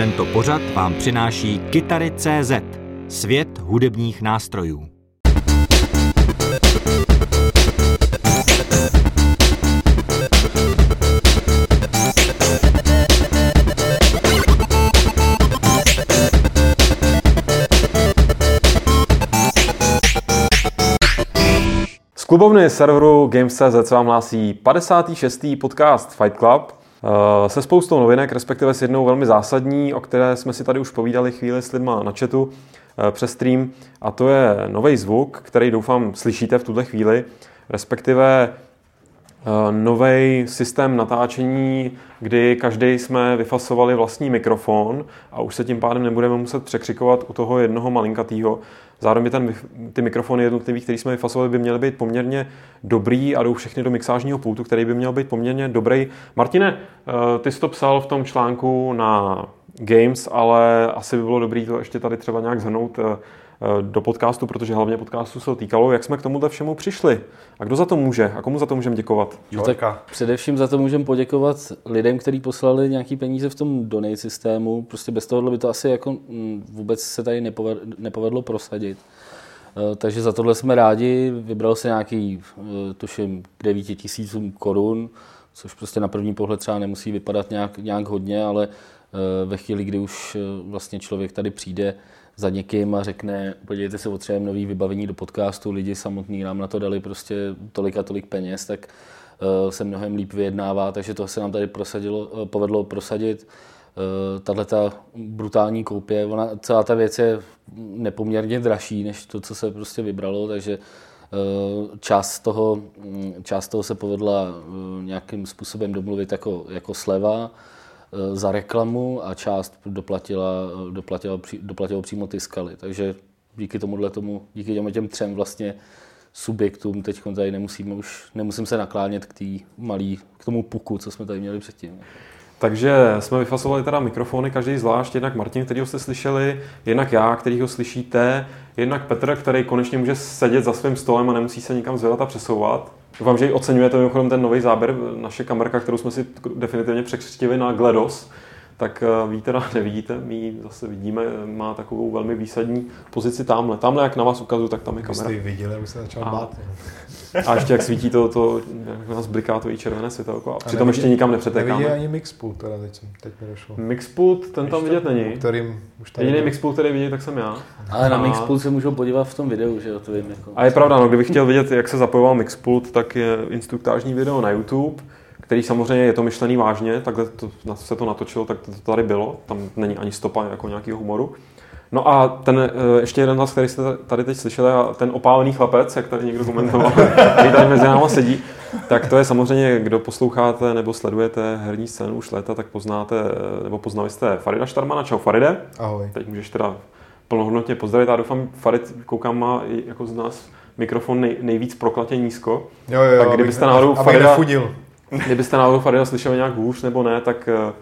Tento pořad vám přináší Kytary.cz, svět hudebních nástrojů. Klubovny serveru Games.cz se vám hlásí 56. podcast Fight Club se spoustou novinek, respektive s jednou velmi zásadní, o které jsme si tady už povídali chvíli s lidma na chatu eh, přes stream, a to je nový zvuk, který doufám slyšíte v tuhle chvíli, respektive nový systém natáčení, kdy každý jsme vyfasovali vlastní mikrofon a už se tím pádem nebudeme muset překřikovat u toho jednoho malinkatýho. Zároveň ten, ty mikrofony jednotlivý, které jsme vyfasovali, by měly být poměrně dobrý a jdou všechny do mixážního pultu, který by měl být poměrně dobrý. Martine, eh, ty jsi to psal v tom článku na Games, ale asi by bylo dobré to ještě tady třeba nějak zhrnout eh, do podcastu, protože hlavně podcastu se to týkalo, jak jsme k tomuhle všemu přišli a kdo za to může a komu za to můžeme děkovat? No tak především za to můžeme poděkovat lidem, kteří poslali nějaký peníze v tom donate systému. Prostě bez toho by to asi jako mm, vůbec se tady nepovedlo prosadit. Eh, takže za tohle jsme rádi. Vybral se nějaký, eh, tuším, 9 tisícům korun, což prostě na první pohled třeba nemusí vypadat nějak, nějak hodně, ale ve chvíli, kdy už vlastně člověk tady přijde za někým a řekne, podívejte se, potřebujeme nový vybavení do podcastu, lidi samotní nám na to dali prostě tolik a tolik peněz, tak uh, se mnohem líp vyjednává, takže to se nám tady prosadilo, povedlo prosadit. Tahle ta brutální koupě, ona, celá ta věc je nepoměrně dražší, než to, co se prostě vybralo, takže část toho, mm, část toho se povedla nějakým způsobem domluvit jako, jako sleva, Eh, za reklamu a část doplatila, doplatila, doplatila přímo ty skaly. Takže díky tomuhle tomu, díky těm, těm třem vlastně subjektům teď tady nemusíme už, nemusím se naklánět k, tý malý, k tomu puku, co jsme tady měli předtím. Takže jsme vyfasovali teda mikrofony, každý zvlášť, jednak Martin, který jste slyšeli, jednak já, který ho slyšíte, jednak Petr, který konečně může sedět za svým stolem a nemusí se nikam zvedat a přesouvat. Doufám, že i oceňujete mimochodem ten nový záběr, naše kamerka, kterou jsme si definitivně překřtili na GLEDOS, tak eh, vy teda nevidíte, my ji zase vidíme, má takovou velmi výsadní pozici tamhle. Tamhle, jak na vás ukazuju, tak tam je kamera. Jste ji viděli, už se začal bát. A ještě jak svítí to, to jak nás bliká to i červené světelko. A, a přitom ještě nikam nepřetékáme. Nevidí ani Mixpult, teda teď, jsem, teď mi došlo. Mixpult, ten tam vidět není. Kterým už tady Jediný Mixpult, který vidí, tak jsem já. Ale na Mixpult se můžou podívat v tom videu, že jo, to vím. Jako... A je pravda, no, kdybych chtěl vidět, jak se zapojoval Mixpult, tak je instruktážní video na YouTube který samozřejmě je to myšlený vážně, takhle to, se to natočilo, tak to, to tady bylo, tam není ani stopa jako nějakého humoru. No a ten eh, ještě jeden hlas, který jste tady teď slyšeli, a ten opálený chlapec, jak tady někdo komentoval, který tady mezi náma sedí, tak to je samozřejmě, kdo posloucháte nebo sledujete herní scénu už léta, tak poznáte, eh, nebo poznali jste Farida Štarmana. Čau Faride. Ahoj. Teď můžeš teda plnohodnotně pozdravit. Já doufám, Farid, koukám, má jako z nás mikrofon nej, nejvíc proklatě nízko. Jo, jo, tak kdybyste náhodou Farida, nefudil. Kdybyste náhodou Farida slyšeli nějak hůř nebo ne, tak eh,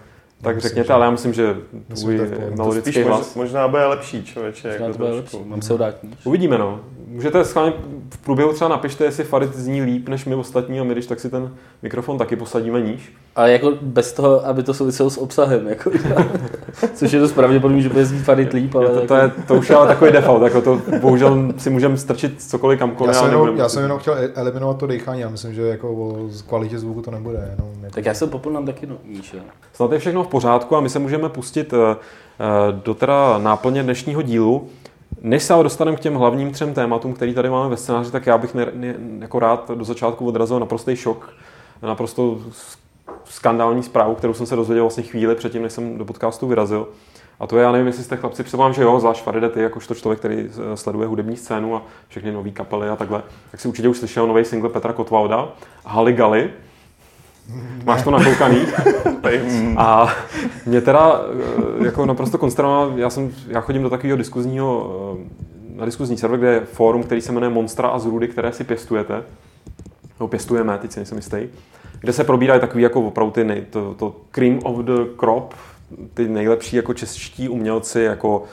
tak myslím, řekněte, že... ale já myslím, že tvůj melodický hlas... možná bude lepší člověče. Možná jako to bude lepší, mám se ho dát níž. Uvidíme, no. Můžete schválně v průběhu třeba napište, jestli Farid zní líp než my ostatní a my když tak si ten mikrofon taky posadíme níž. Ale jako bez toho, aby to souviselo s obsahem, jako, což je to pravděpodobně, že bude znít Farid líp, ale... to, jako... to, je, to už je ale takový default, jako to bohužel si můžeme strčit cokoliv kamkoliv. Já jsem, jenom, já jsem jenom chtěl e- eliminovat to dechání, já myslím, že jako o kvalitě zvuku to nebude. Jenom jako... Tak já jsem popolnám taky no, níž, jo. Snad je všechno v pořádku a my se můžeme pustit eh, eh, do teda náplně dnešního dílu. Než se ale dostaneme k těm hlavním třem tématům, který tady máme ve scénáři, tak já bych ne, ne, jako rád do začátku odrazil naprostý šok, naprosto skandální zprávu, kterou jsem se dozvěděl vlastně chvíli předtím, než jsem do podcastu vyrazil. A to je, já nevím, jestli jste chlapci, předpokládám, že jo, zvlášť Faride, ty jakožto člověk, který eh, sleduje hudební scénu a všechny nové kapely a takhle, tak si určitě už slyšel nový single Petra Kotvalda, Hali Gali. Máš to nakoukaný? a mě teda eh, jako naprosto konsternoval, já, jsem, já chodím do takového diskuzního, eh, na diskuzní server, kde je fórum, který se jmenuje Monstra a zrůdy, které si pěstujete. No, pěstujeme, teď si nejsem jistý kde se probírají takový jako opravdu ty nej, to, to cream of the crop, ty nejlepší jako čeští umělci, jako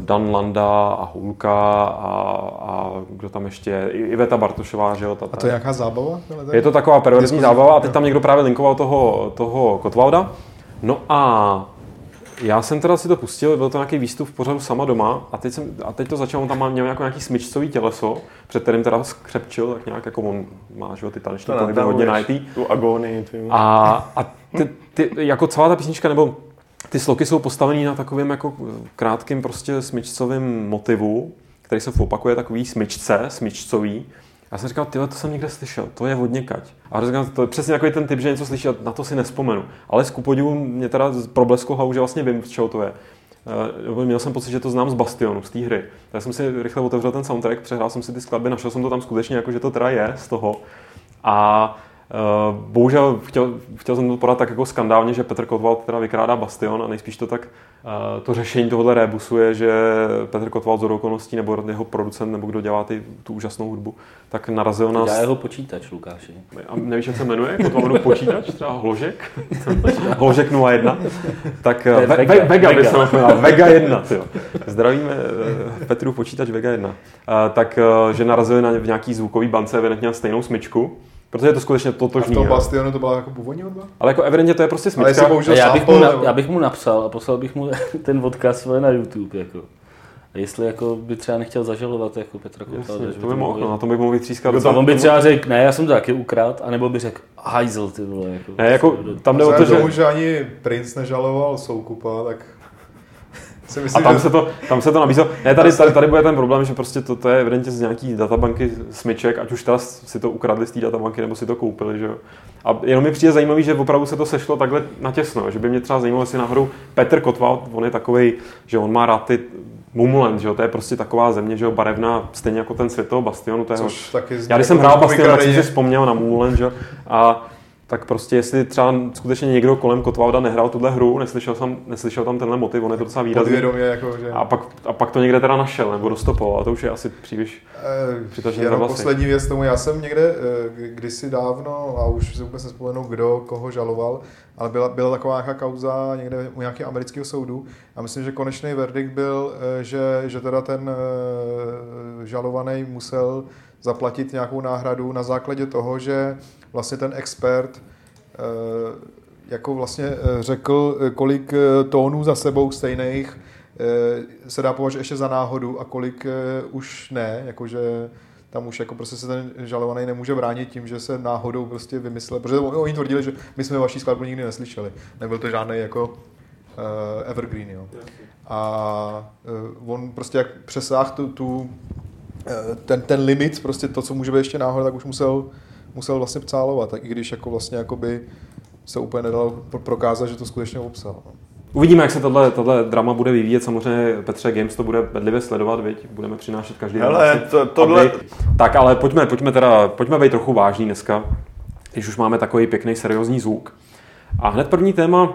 Dan Landa a Hulka a, a kdo tam ještě je, Iveta Bartošová, že jo? A to je nějaká zábava? Je to taková perverzní zábava a teď tam někdo právě linkoval toho, toho Kotvalda. No a Já jsem teda si to pustil, byl to nějaký výstup v pořadu sama doma a teď, jsem, a teď to začalo, on tam má měl jako nějaký smyčcový těleso, před kterým teda skřepčil, tak nějak jako on má, že jo, ty taneční pohyby hodně najtý. Tu agonii. Ty. A, a ty, ty, jako celá ta písnička, nebo ty sloky jsou postavený na takovém jako krátkém prostě smyčcovém motivu, který se opakuje takový smyčce, smyčcový. Já jsem říkal, ty to jsem někde slyšel, to je hodně kať. A říkám, to je přesně takový ten typ, že něco slyší a na to si nespomenu. Ale z kupodivu mě teda problesklo hau, že vlastně vím, z čeho to je. Uh, měl jsem pocit, že to znám z Bastionu, z té hry. Tak jsem si rychle otevřel ten soundtrack, přehrál jsem si ty skladby, našel jsem to tam skutečně, jako že to teda je z toho. A bohužel chtěl, chtěl jsem to podat tak jako skandálně, že Petr Kotwald teda vykrádá Bastion a nejspíš to tak uh, to řešení tohohle rebusu je, že Petr Kotwald z okolností nebo jeho producent nebo kdo dělá ty, tu úžasnou hudbu, tak narazil na... Já jeho počítač, Lukáši. A nevíš, jak se jmenuje? Kotwaldův počítač? Třeba Hložek? Hložek 01? Tak ve, Vega, Vega, Vega, by se Vega 1, tyjo. Zdravíme Petru počítač Vega 1. Uh, tak, že narazili na v nějaký zvukový bance na stejnou smyčku, Protože je to skutečně totožný. A v tom Bastionu to byla jako původní hudba? Ale jako evidentně to je prostě smyčka. Já bych, mu na, já bych mu napsal a poslal bych mu ten odkaz na YouTube. Jako. A jestli jako by třeba nechtěl zažalovat jako Petra Kotal. to by mohl, na tom by mohl vytřískat. No, on by třeba řekl, ne, já jsem to taky ukrát, anebo by řekl, hajzl ty vole. Jako, ne, jako, tam jde o to, že... že ani princ nežaloval Soukupa, tak si myslím, a tam, že... se to, tam se to nabízelo. Ne, tady, tady, tady bude ten problém, že prostě to, to je evidentně z nějaký databanky smyček, ať už teda si to ukradli z té databanky, nebo si to koupili, že jo. A jenom mi přijde zajímavý, že opravdu se to sešlo takhle natěsno, že by mě třeba zajímalo, jestli nahoru Petr Kotwald, on je takový, že on má rád ty Mumuland, že jo, to je prostě taková země, že jo, barevná, stejně jako ten svět toho Bastionu. To je Což taky Já když jsem hrál Bastion, tak jsem si vzpomněl na Mumuland, že jo, a tak prostě jestli třeba skutečně někdo kolem Kotvalda nehrál tuhle hru, neslyšel, jsem, neslyšel tam tenhle motiv, on je to docela výrazný. jako, že... a, pak, a pak to někde teda našel nebo dostopoval a to už je asi příliš e, přitažné za vlasy. poslední věc tomu, já jsem někde eh, kdysi dávno, a už si vůbec nespomenu, kdo koho žaloval, ale byla, byla taková nějaká kauza někde u nějakého amerického soudu a myslím, že konečný verdikt byl, eh, že, že teda ten žalovaný musel zaplatit nějakou náhradu na základě toho, že vlastně ten expert eh, jako vlastně eh, řekl, eh, kolik tónů za sebou stejných se dá považovat ještě za náhodu a kolik už ne, jakože tam už jako prostě se ten žalovaný nemůže bránit tím, že se náhodou prostě vymyslel, protože oni tvrdili, že my jsme vaší skladbu nikdy neslyšeli. Nebyl to žádný jako uh, evergreen, jo. A uh, on prostě jak přesáhl tu, tu ten, ten limit, prostě to, co může být ještě náhoda, tak už musel musel vlastně pcálovat, tak i když jako vlastně jakoby se úplně nedalo prokázat, že to skutečně obsal. No. Uvidíme, jak se tohle, tohle drama bude vyvíjet. Samozřejmě Petře Games to bude bedlivě sledovat, viď? budeme přinášet každý Hele, to, tohle... Aby... Tak ale pojďme, pojďme teda, pojďme být trochu vážní dneska, když už máme takový pěkný seriózní zvuk. A hned první téma,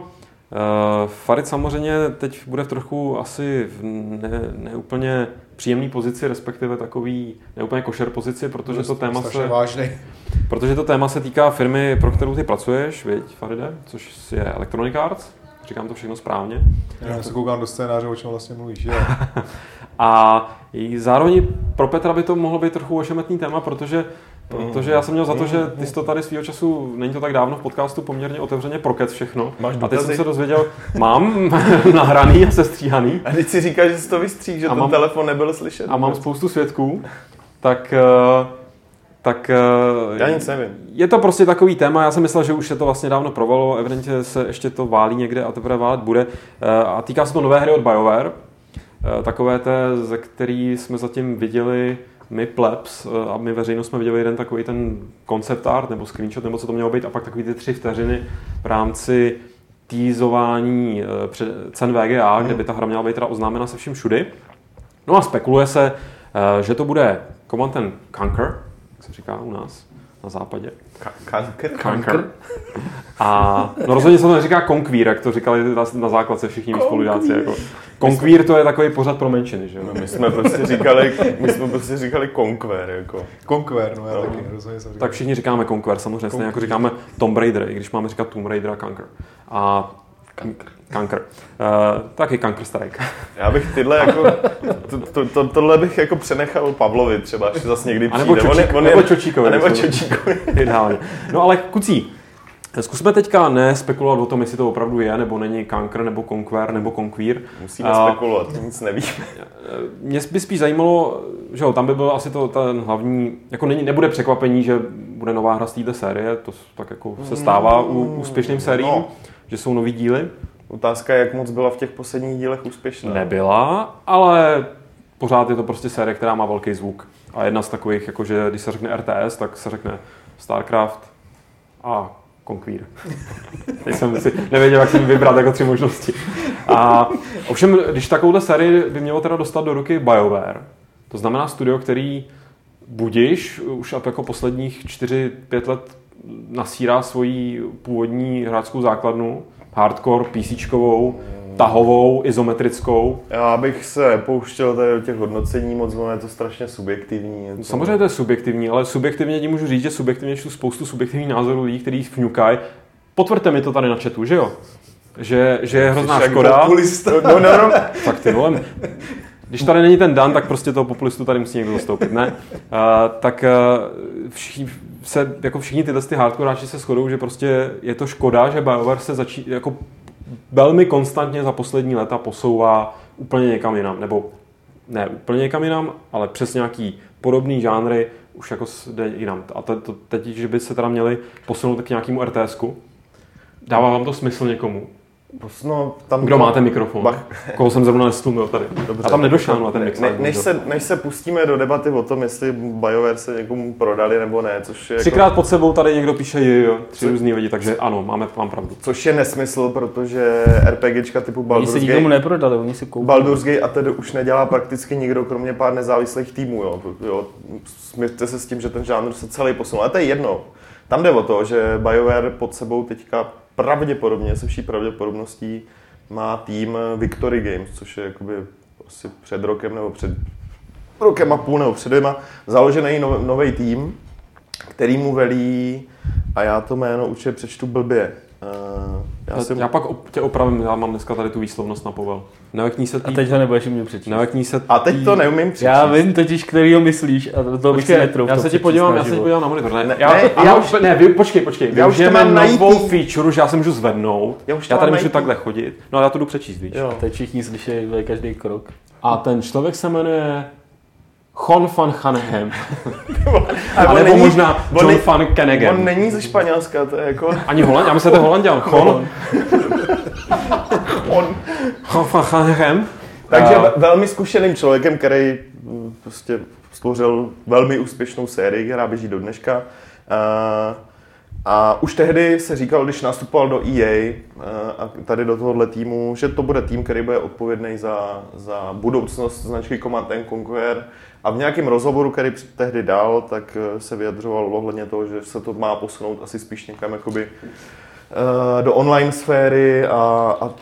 Farid samozřejmě teď bude v trochu asi v ne, neúplně příjemný pozici, respektive takový neúplně košer pozici, protože to téma se... vážný. Protože to téma se týká firmy, pro kterou ty pracuješ, viď, Faride, což je Electronic Arts. Říkám to všechno správně. Já se koukám do scénáře, o čem vlastně mluvíš. Jo. a zároveň pro Petra by to mohlo být trochu ošemetný téma, protože Protože já jsem měl za to, že ty jsi to tady svýho času, není to tak dávno v podcastu, poměrně otevřeně prokec všechno. Máš a teď jsem se dozvěděl, mám nahraný a sestříhaný. A teď si říkáš, že jsi to vystříh, že a ten mám, telefon nebyl slyšet. A mám spoustu svědků, tak eh, tak já nic nevím. Je to prostě takový téma, já jsem myslel, že už se to vlastně dávno provalo, evidentně se ještě to válí někde a teprve válet bude. Eh, a týká se to nové hry od BioWare, eh, takové té, ze který jsme zatím viděli my plebs eh, a my veřejnost jsme viděli jeden takový ten concept art nebo screenshot, nebo co to mělo být, a pak takový ty tři vteřiny v rámci týzování cen VGA, kde by ta hra měla být teda oznámena se vším všudy. No a spekuluje se, že to bude Command Conquer, jak se říká u nás na západě. Kanker? Kanker. A no rozhodně se to neříká konkvír, jak to říkali na, na základce všichni mý spolužáci. Jako. Konkvír to je takový pořad pro menšiny, že jo? No, my jsme prostě říkali, my jsme prostě říkali konkvér, jako. Konkvér, no já no. taky, rozhodně jsem říkal. Tak všichni říkáme konkvér, samozřejmě, stejně jako říkáme Tomb Raider, i když máme říkat Tomb Raider a Kanker. A Kankr. Kankr. Uh, taky Kankr Strike. Já bych tyhle jako, to, to, to, tohle bych jako přenechal Pavlovi třeba, až zase někdy přijde. A nebo, čočík, on je, on je, nebo Čočíkovi. A nebo Čočíkovi. Ideálně. No ale kucí, Zkusme teďka ne spekulovat o tom, jestli to opravdu je, nebo není Conquer, nebo Conquer, nebo Conquer. Musíme a, spekulovat, nic nevíme. Mě by spíš zajímalo, že jo, tam by byl asi to ten hlavní, jako není, nebude překvapení, že bude nová hra z této série, to tak jako se stává u úspěšným sériím, no. Že jsou nový díly. Otázka je, jak moc byla v těch posledních dílech úspěšná. Nebyla, ale pořád je to prostě série, která má velký zvuk. A jedna z takových, jakože když se řekne RTS, tak se řekne StarCraft a Conquer. Teď jsem si nevěděl, jak jsem vybrat jako tři možnosti. A ovšem, když takovouhle sérii by mělo teda dostat do ruky BioWare, to znamená studio, který budiš už jako posledních 4-5 let nasírá svoji původní hráčskou základnu, hardcore, PCčkovou, tahovou, izometrickou. Já bych se pouštěl tady do těch hodnocení, moc ono je to strašně subjektivní. Je to... Samozřejmě to je subjektivní, ale subjektivně ti můžu říct, že subjektivně čtu spoustu subjektivních názorů lidí, kteří fňukají. Potvrďte mi to tady na chatu, že jo? Že, že je hrozná škoda. No, no, no. tak ty vole, když tady není ten Dan, tak prostě toho populistu tady musí někdo zastoupit, ne? Uh, tak uh, všichni, se, jako všichni tyhle ty hardcore se shodou, že prostě je to škoda, že BioWare se začí, jako velmi konstantně za poslední léta posouvá úplně někam jinam, nebo ne úplně někam jinam, ale přes nějaký podobný žánry už jako jde jinam. A te, to, teď, že by se teda měli posunout k nějakému RTSku, dává vám to smysl někomu? No, tam Kdo to... máte mikrofon? Bach. Koho jsem zrovna nestlumil tady. Dobře. A tam nedošel na ten mix. Ne, než, se, než se pustíme do debaty o tom, jestli BioWare se někomu prodali nebo ne, což je Třikrát jako... pod sebou tady někdo píše jo, jo, tři Co... různý lidi, takže ano, máme, mám pravdu. Což je nesmysl, protože RPGčka typu Baldur's Gate... Oni se nikomu neprodali, oni si koupili. Baldur's Gate a tedy už nedělá prakticky nikdo, kromě pár nezávislých týmů, jo. jo smířte se s tím, že ten žánr se celý posunul, ale to je jedno. Tam jde o to, že BioWare pod sebou teďka pravděpodobně, se vší pravděpodobností, má tým Victory Games, což je jakoby asi před rokem nebo před rokem a půl nebo před dvěma založený nový tým, který mu velí, a já to jméno určitě přečtu blbě, Uh, já, jsem... já pak tě opravím, já mám dneska tady tu výslovnost na povel. Nevekní se tý... A teď ho nebudeš mě přečíst. Nevekní se tý... A teď to neumím přečíst. Já vím totiž, který ho myslíš a to bych si Já se ti podívám, já se ti podívám na monitor. Ne, ne, já, ne, já už, ne, vy, počkej, počkej. Já už mám novou najít... feature, že já se můžu zvednout. Já, už já tady můžu takhle chodit. No a já to jdu přečíst, víš. Jo. Teď všichni slyší každý krok. A ten člověk se jmenuje Hon van Hanegem. A nebo není, možná John ne, van Kenegem. On není ze Španělska, to je jako... Ani Holand, já myslím, že to je Holandian. Hon. Hon. Hon van Hanegem. Takže a... velmi zkušeným člověkem, který mm, prostě stvořil velmi úspěšnou sérii, která běží do dneška. A, a už tehdy se říkal, když nastupoval do EA a tady do tohohle týmu, že to bude tým, který bude odpovědný za, za budoucnost značky Command Conquer, a v nějakém rozhovoru, který tehdy dal, tak eh, se vyjadřoval ohledně toho, že se to má posunout asi spíš někam jakoby, uh, do online sféry a, a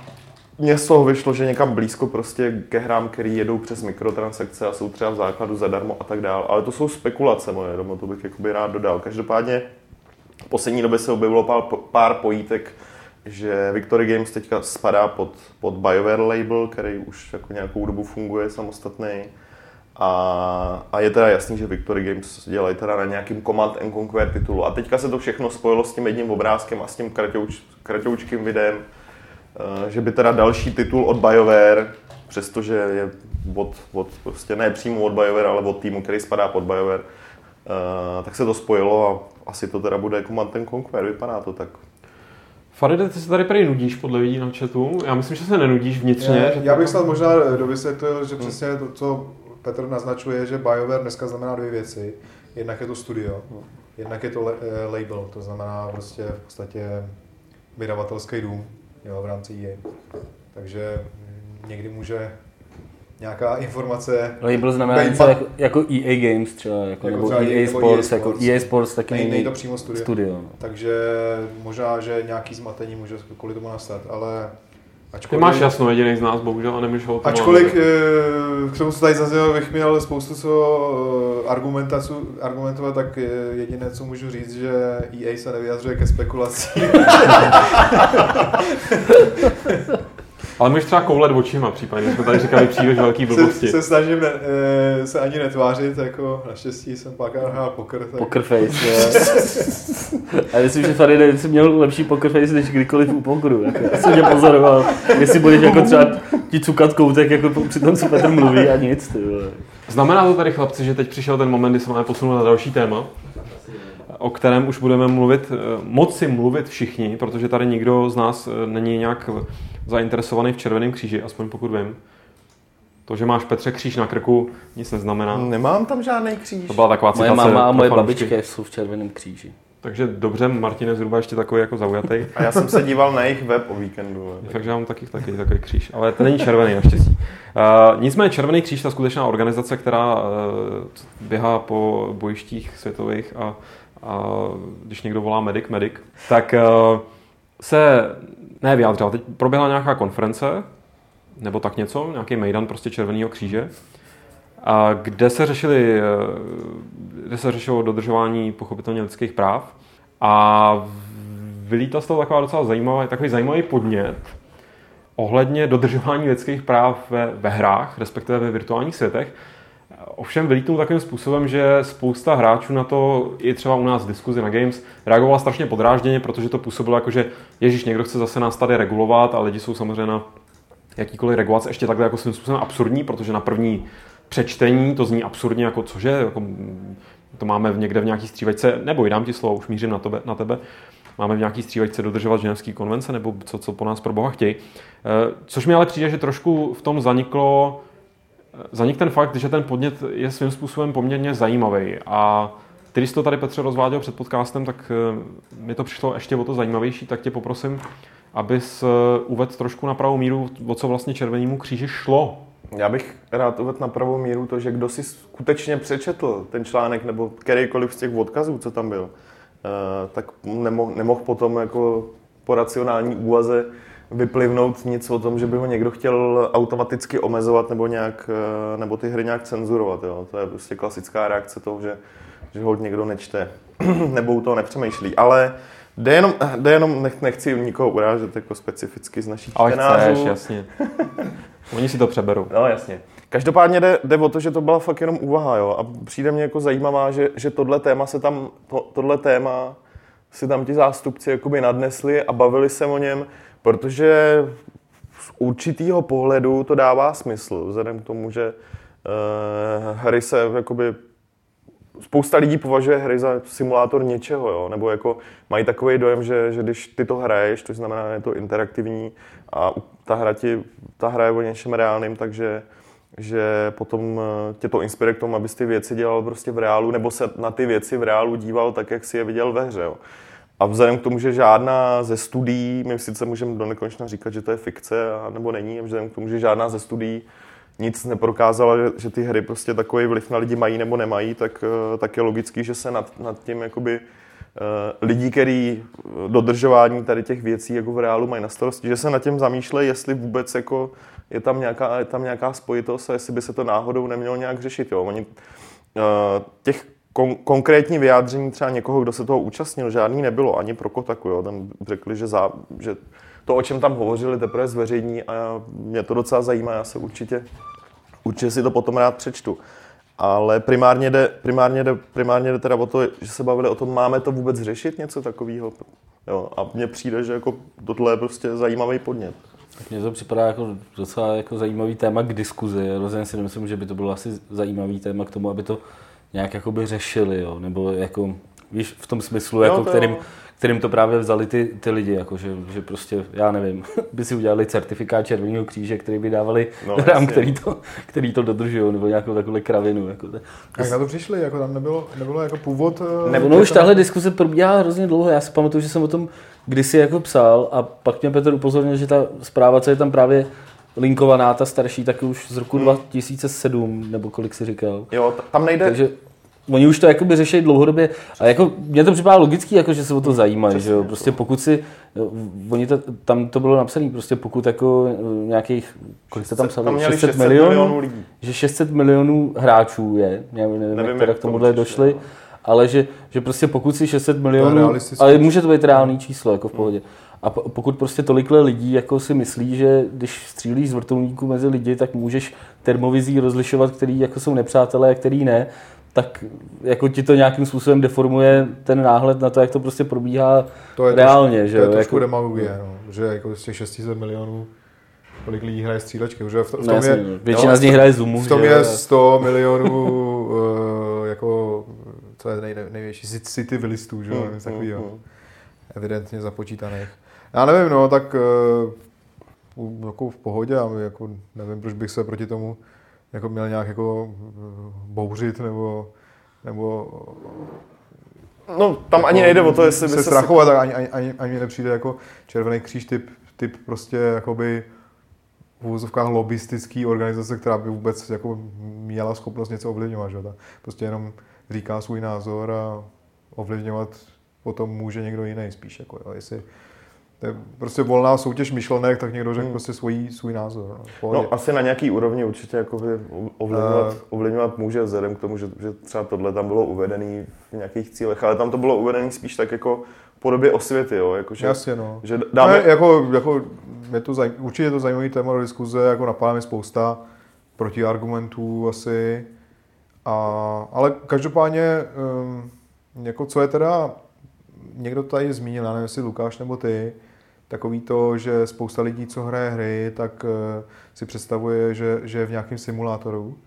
mně z toho vyšlo, že někam blízko prostě ke hrám, které jedou přes mikrotransakce a jsou třeba v základu zadarmo a tak dále. Ale to jsou spekulace moje, domů, to bych jakoby rád dodal. Každopádně v poslední době se objevilo pár, pár pojítek, že Victory Games teďka spadá pod, pod BioWare label, který už jako nějakou dobu funguje samostatný a, a je teda jasný, že Victory Games dělají teda na nějakým Command and Conquer titulu. A teďka se to všechno spojilo s tím jedním obrázkem a s tím kratouč, kratoučkým videem, eh, že by teda další titul od BioWare, přestože je od, od prostě ne přímo od BioWare, ale od týmu, který spadá pod BioWare, eh, tak se to spojilo a asi to teda bude Command and Conquer, vypadá to tak. Faride, ty se tady prý nudíš podle lidí na chatu. Já myslím, že se nenudíš vnitřně. Já, já bych snad možná dovysvětlil, že přesně to, co Petr naznačuje, že BioWare dneska znamená dvě věci. Jednak je to studio, jednak je to le- eh, label, to znamená prostě v podstatě vydavatelský dům jo, v rámci EA. Takže někdy může nějaká informace... Label znamená něco jako, jako EA Games třeba, jako, jako nebo EA, EA Sports, EA Sports, jako EA Sports taky nej, není to přímo studio. studio no. Takže možná, že nějaký zmatení může kvůli tomu nastat, ale Ačkoliv, Ty máš jasno jediný z nás, bohužel, a nemůžeš ho Ačkoliv eh, k tomu, co tady zaznělo, bych měl spoustu co eh, argumentovat, tak jediné, co můžu říct, že EA se nevyjadřuje ke spekulacím. Ale můžeš třeba koulet očima případně, jsme tady říkali příliš velký blbosti. Se, se snažím ne, e, se ani netvářit, jako naštěstí jsem pak hrál poker. Tak... Poker face, jo. A myslím, že Faride jsi měl lepší poker face než kdykoliv u pokeru. Jako. Já jsem tě pozoroval, jestli budeš jako třeba ti cukat koutek jako při tom, co Petr mluví a nic. Ty vole. Znamená to tady, chlapci, že teď přišel ten moment, kdy se máme posunout na další téma, o kterém už budeme mluvit, eh, moci mluvit všichni, protože tady nikdo z nás eh, není nějak zainteresovaný v Červeném kříži, aspoň pokud vím. To, že máš Petře kříž na krku, nic neznamená. Nemám tam žádný kříž. To byla taková Moje citace máma a pro moje fanoušky. babička jsou v červeném kříži. Takže dobře, Martin je zhruba ještě takový jako zaujatý. A já jsem se díval na jejich web o víkendu. Takže já mám taky, taky takový kříž, ale to není červený naštěstí. Uh, nicméně Červený kříž, ta skutečná organizace, která uh, běhá po bojištích světových a, a když někdo volá medic, medic, tak uh, se ne vyjádřila. Teď proběhla nějaká konference, nebo tak něco, nějaký mejdan prostě Červeného kříže, a kde se řešili, eh, kde se řešilo dodržování pochopitelně lidských práv a vylítla z toho taková docela zajímavá, takový zajímavý podnět ohledně dodržování lidských práv ve, ve hrách, respektive ve virtuálních světech. Ovšem vylítnul takovým způsobem, že spousta hráčů na to, i třeba u nás v diskuzi na Games, reagovala strašně podrážděně, protože to působilo jako, že Ježíš, někdo chce zase nás tady regulovat a lidi jsou samozřejmě na jakýkoliv regulace ještě takhle jako svým způsobem absurdní, protože na první přečtení to zní absurdně jako cože, jako, to máme někde v nějaký střívačce, nebo dám ti slovo, už mířím na tebe, na tebe máme v nějaký střívačce dodržovat ženevský konvence, nebo co, co po nás pro boha chtějí. Eh, Což mi ale přijde, že trošku v tom zaniklo, zanik ten fakt, že ten podnět je svým způsobem poměrně zajímavý. A když to tady Petře rozváděl před podcastem, tak eh, mi to přišlo ještě o to zajímavější, tak tě poprosím, abys eh, uvedl trošku na pravou míru, o co vlastně Červenému kříži šlo. Já bych rád uvedl na pravou míru to, že kdo si skutečně přečetl ten článek nebo kterýkoliv z těch odkazů, co tam byl, eh, tak nemohl, nemohl potom jako po racionální úvaze vyplivnout nic o tom, že by ho někdo chtěl automaticky omezovat nebo, nějak, eh, nebo ty hry nějak cenzurovat. Jo. To je prostě klasická reakce toho, že, že ho někdo nečte nebo u toho nepřemýšlí. Ale jde jenom, jde jenom nech, nechci nikoho urážet jako specificky z našich Ale čtenářů. chceš, jasně. Oni si to přeberou. No jasně. Každopádně jde, jde o to, že to byla fakt jenom úvaha, jo. A přijde mně jako zajímavá, že, že tohle téma se tam, to, tohle téma si tam ti zástupci jakoby nadnesli a bavili se o něm, protože z určitýho pohledu to dává smysl, vzhledem k tomu, že uh, hry se jakoby spousta lidí považuje hry za simulátor něčeho, jo? nebo jako mají takový dojem, že, že když ty to hraješ, to znamená, že je to interaktivní a ta hra, ti, ta hra je o něčem reálným, takže že potom eh, tě to inspiruje k tomu, abys ty věci dělal prostě v reálu, nebo se na ty věci v reálu díval tak, jak si je viděl ve hře. Jo? A vzhledem k tomu, že žádná ze studií, my sice můžeme do nekonečna říkat, že to je fikce, a nebo není, a vzhledem k tomu, že žádná ze studií nic neprokázala, že, ty hry prostě takový vliv na lidi mají nebo nemají, tak, eh, tak je logický, že se nad, nad tím jakoby eh, lidi, který dodržování tady těch věcí jako v reálu mají na starosti, že se nad tím zamýšlejí, jestli vůbec jako je tam nějaká, je tam nějaká spojitost a jestli by se to náhodou nemělo nějak řešit. Jo. Oni, eh, těch kon, konkrétní vyjádření třeba někoho, kdo se toho účastnil, žádný nebylo, ani pro Kotaku. Jo. Tam řekli, že, za, že to, o čem tam hovořili, teprve zveřejní a mě to docela zajímá, já se určitě, určitě si to potom rád přečtu. Ale primárně jde, primárně, jde, primárně jde teda o to, že se bavili o tom, máme to vůbec řešit, něco takového. Jo, a mně přijde, že jako tohle je prostě zajímavý podnět. Tak mně to připadá jako docela jako zajímavý téma k diskuzi. Rozhodně si nemyslím, že by to bylo asi zajímavý téma k tomu, aby to nějak jakoby řešili, jo? nebo jako, víš, v tom smyslu, jako, to kterým, jo. kterým to právě vzali ty, ty lidi, jako, že, že prostě, já nevím, by si udělali certifikát Červeného kříže, který by dávali No, jasně. který to, který to dodržují, nebo nějakou takovou kravinu. Jako, to, Jak na to přišli? Jako tam nebylo, nebylo jako původ? eh, nebo no už tahle diskuse probíhá hrozně dlouho. Já si pamatuju, že jsem o tom kdysi jako psal a pak mě Petr upozornil, že ta zpráva, co je tam právě linkovaná, ta starší, tak už z roku 2007, nebo kolik si říkal. Jo, tam nejde, Takže oni už to jakoby řeší dlouhodobě a jako mně to připadá logický, jako, že se o to zajímají, že jo? Prostě pokud si, oni to, tam to bylo napsané, prostě pokud jako eh, nějakých, kolik se tam psalo, tam měli 600, 600 milionů, milionů lidí. že 600 milionů hráčů je, já nevím, nevím, Nevím, jak teda jak k to tomuhle došli, no. ale že, že prostě pokud si 600 milionů, ale může to být reálný číslo, jako v pohodě, A pokud prostě tolikle lidí jako si myslí, že když střílíš z vrtulníku mezi lidi, tak můžeš termovizí rozlišovat, který jako jsou nepřátelé a který ne, tak jako ti to nějakým způsobem deformuje ten náhled na to, jak to prostě probíhá to je reálně. Trošku, že to je trošku jako... demagogie, no. že jako z těch 600 milionů kolik lidí hraje střílečky, že v, v tom no, je, většina z nich hraje Zoomu. V tom je 100 milionů uh, jako, co je nej, největší, city listů, že hmm, takový, hmm, hmm. evidentně započítaných. Já nevím, no, tak uh, jako v pohodě, a jako nevím, proč bych se proti tomu jako měl nějak jako bouřit nebo, nebo No, tam jako ani nejde o to, jestli by se... strachovat, tak ani, ani, ani, ani nepřijde jako červený kříž typ, typ prostě jakoby v úvozovkách lobistický organizace, která by vůbec jako měla schopnost něco ovlivňovat. Že? Prostě jenom říká svůj názor a ovlivňovat potom může někdo jiný spíš. Jako, jo. Jestli, to je prostě volná soutěž myšlenek, tak někdo řekl hmm. prostě svůj, svůj názor. No, no, asi na nějaký úrovni určitě jako ovlivňovat, uh, ovlivňovat může vzhledem k tomu, že, že třeba tohle tam bylo uvedené v nějakých cílech, ale tam to bylo uvedené spíš tak jako v podobě osvěty, jo. Jako, že, Jasně, no. Že dáme... ne, jako, jako, je to zaj, určitě je to zajímavý téma do diskuze, jako napadá mi spousta protiargumentů asi, a, ale každopádně, um, jako co je teda, někdo tady zmínil, já nevím, jestli Lukáš nebo ty, takový to, že spousta lidí, co hraje hry, tak uh, si představuje, že, že je v nějakém simulátoru.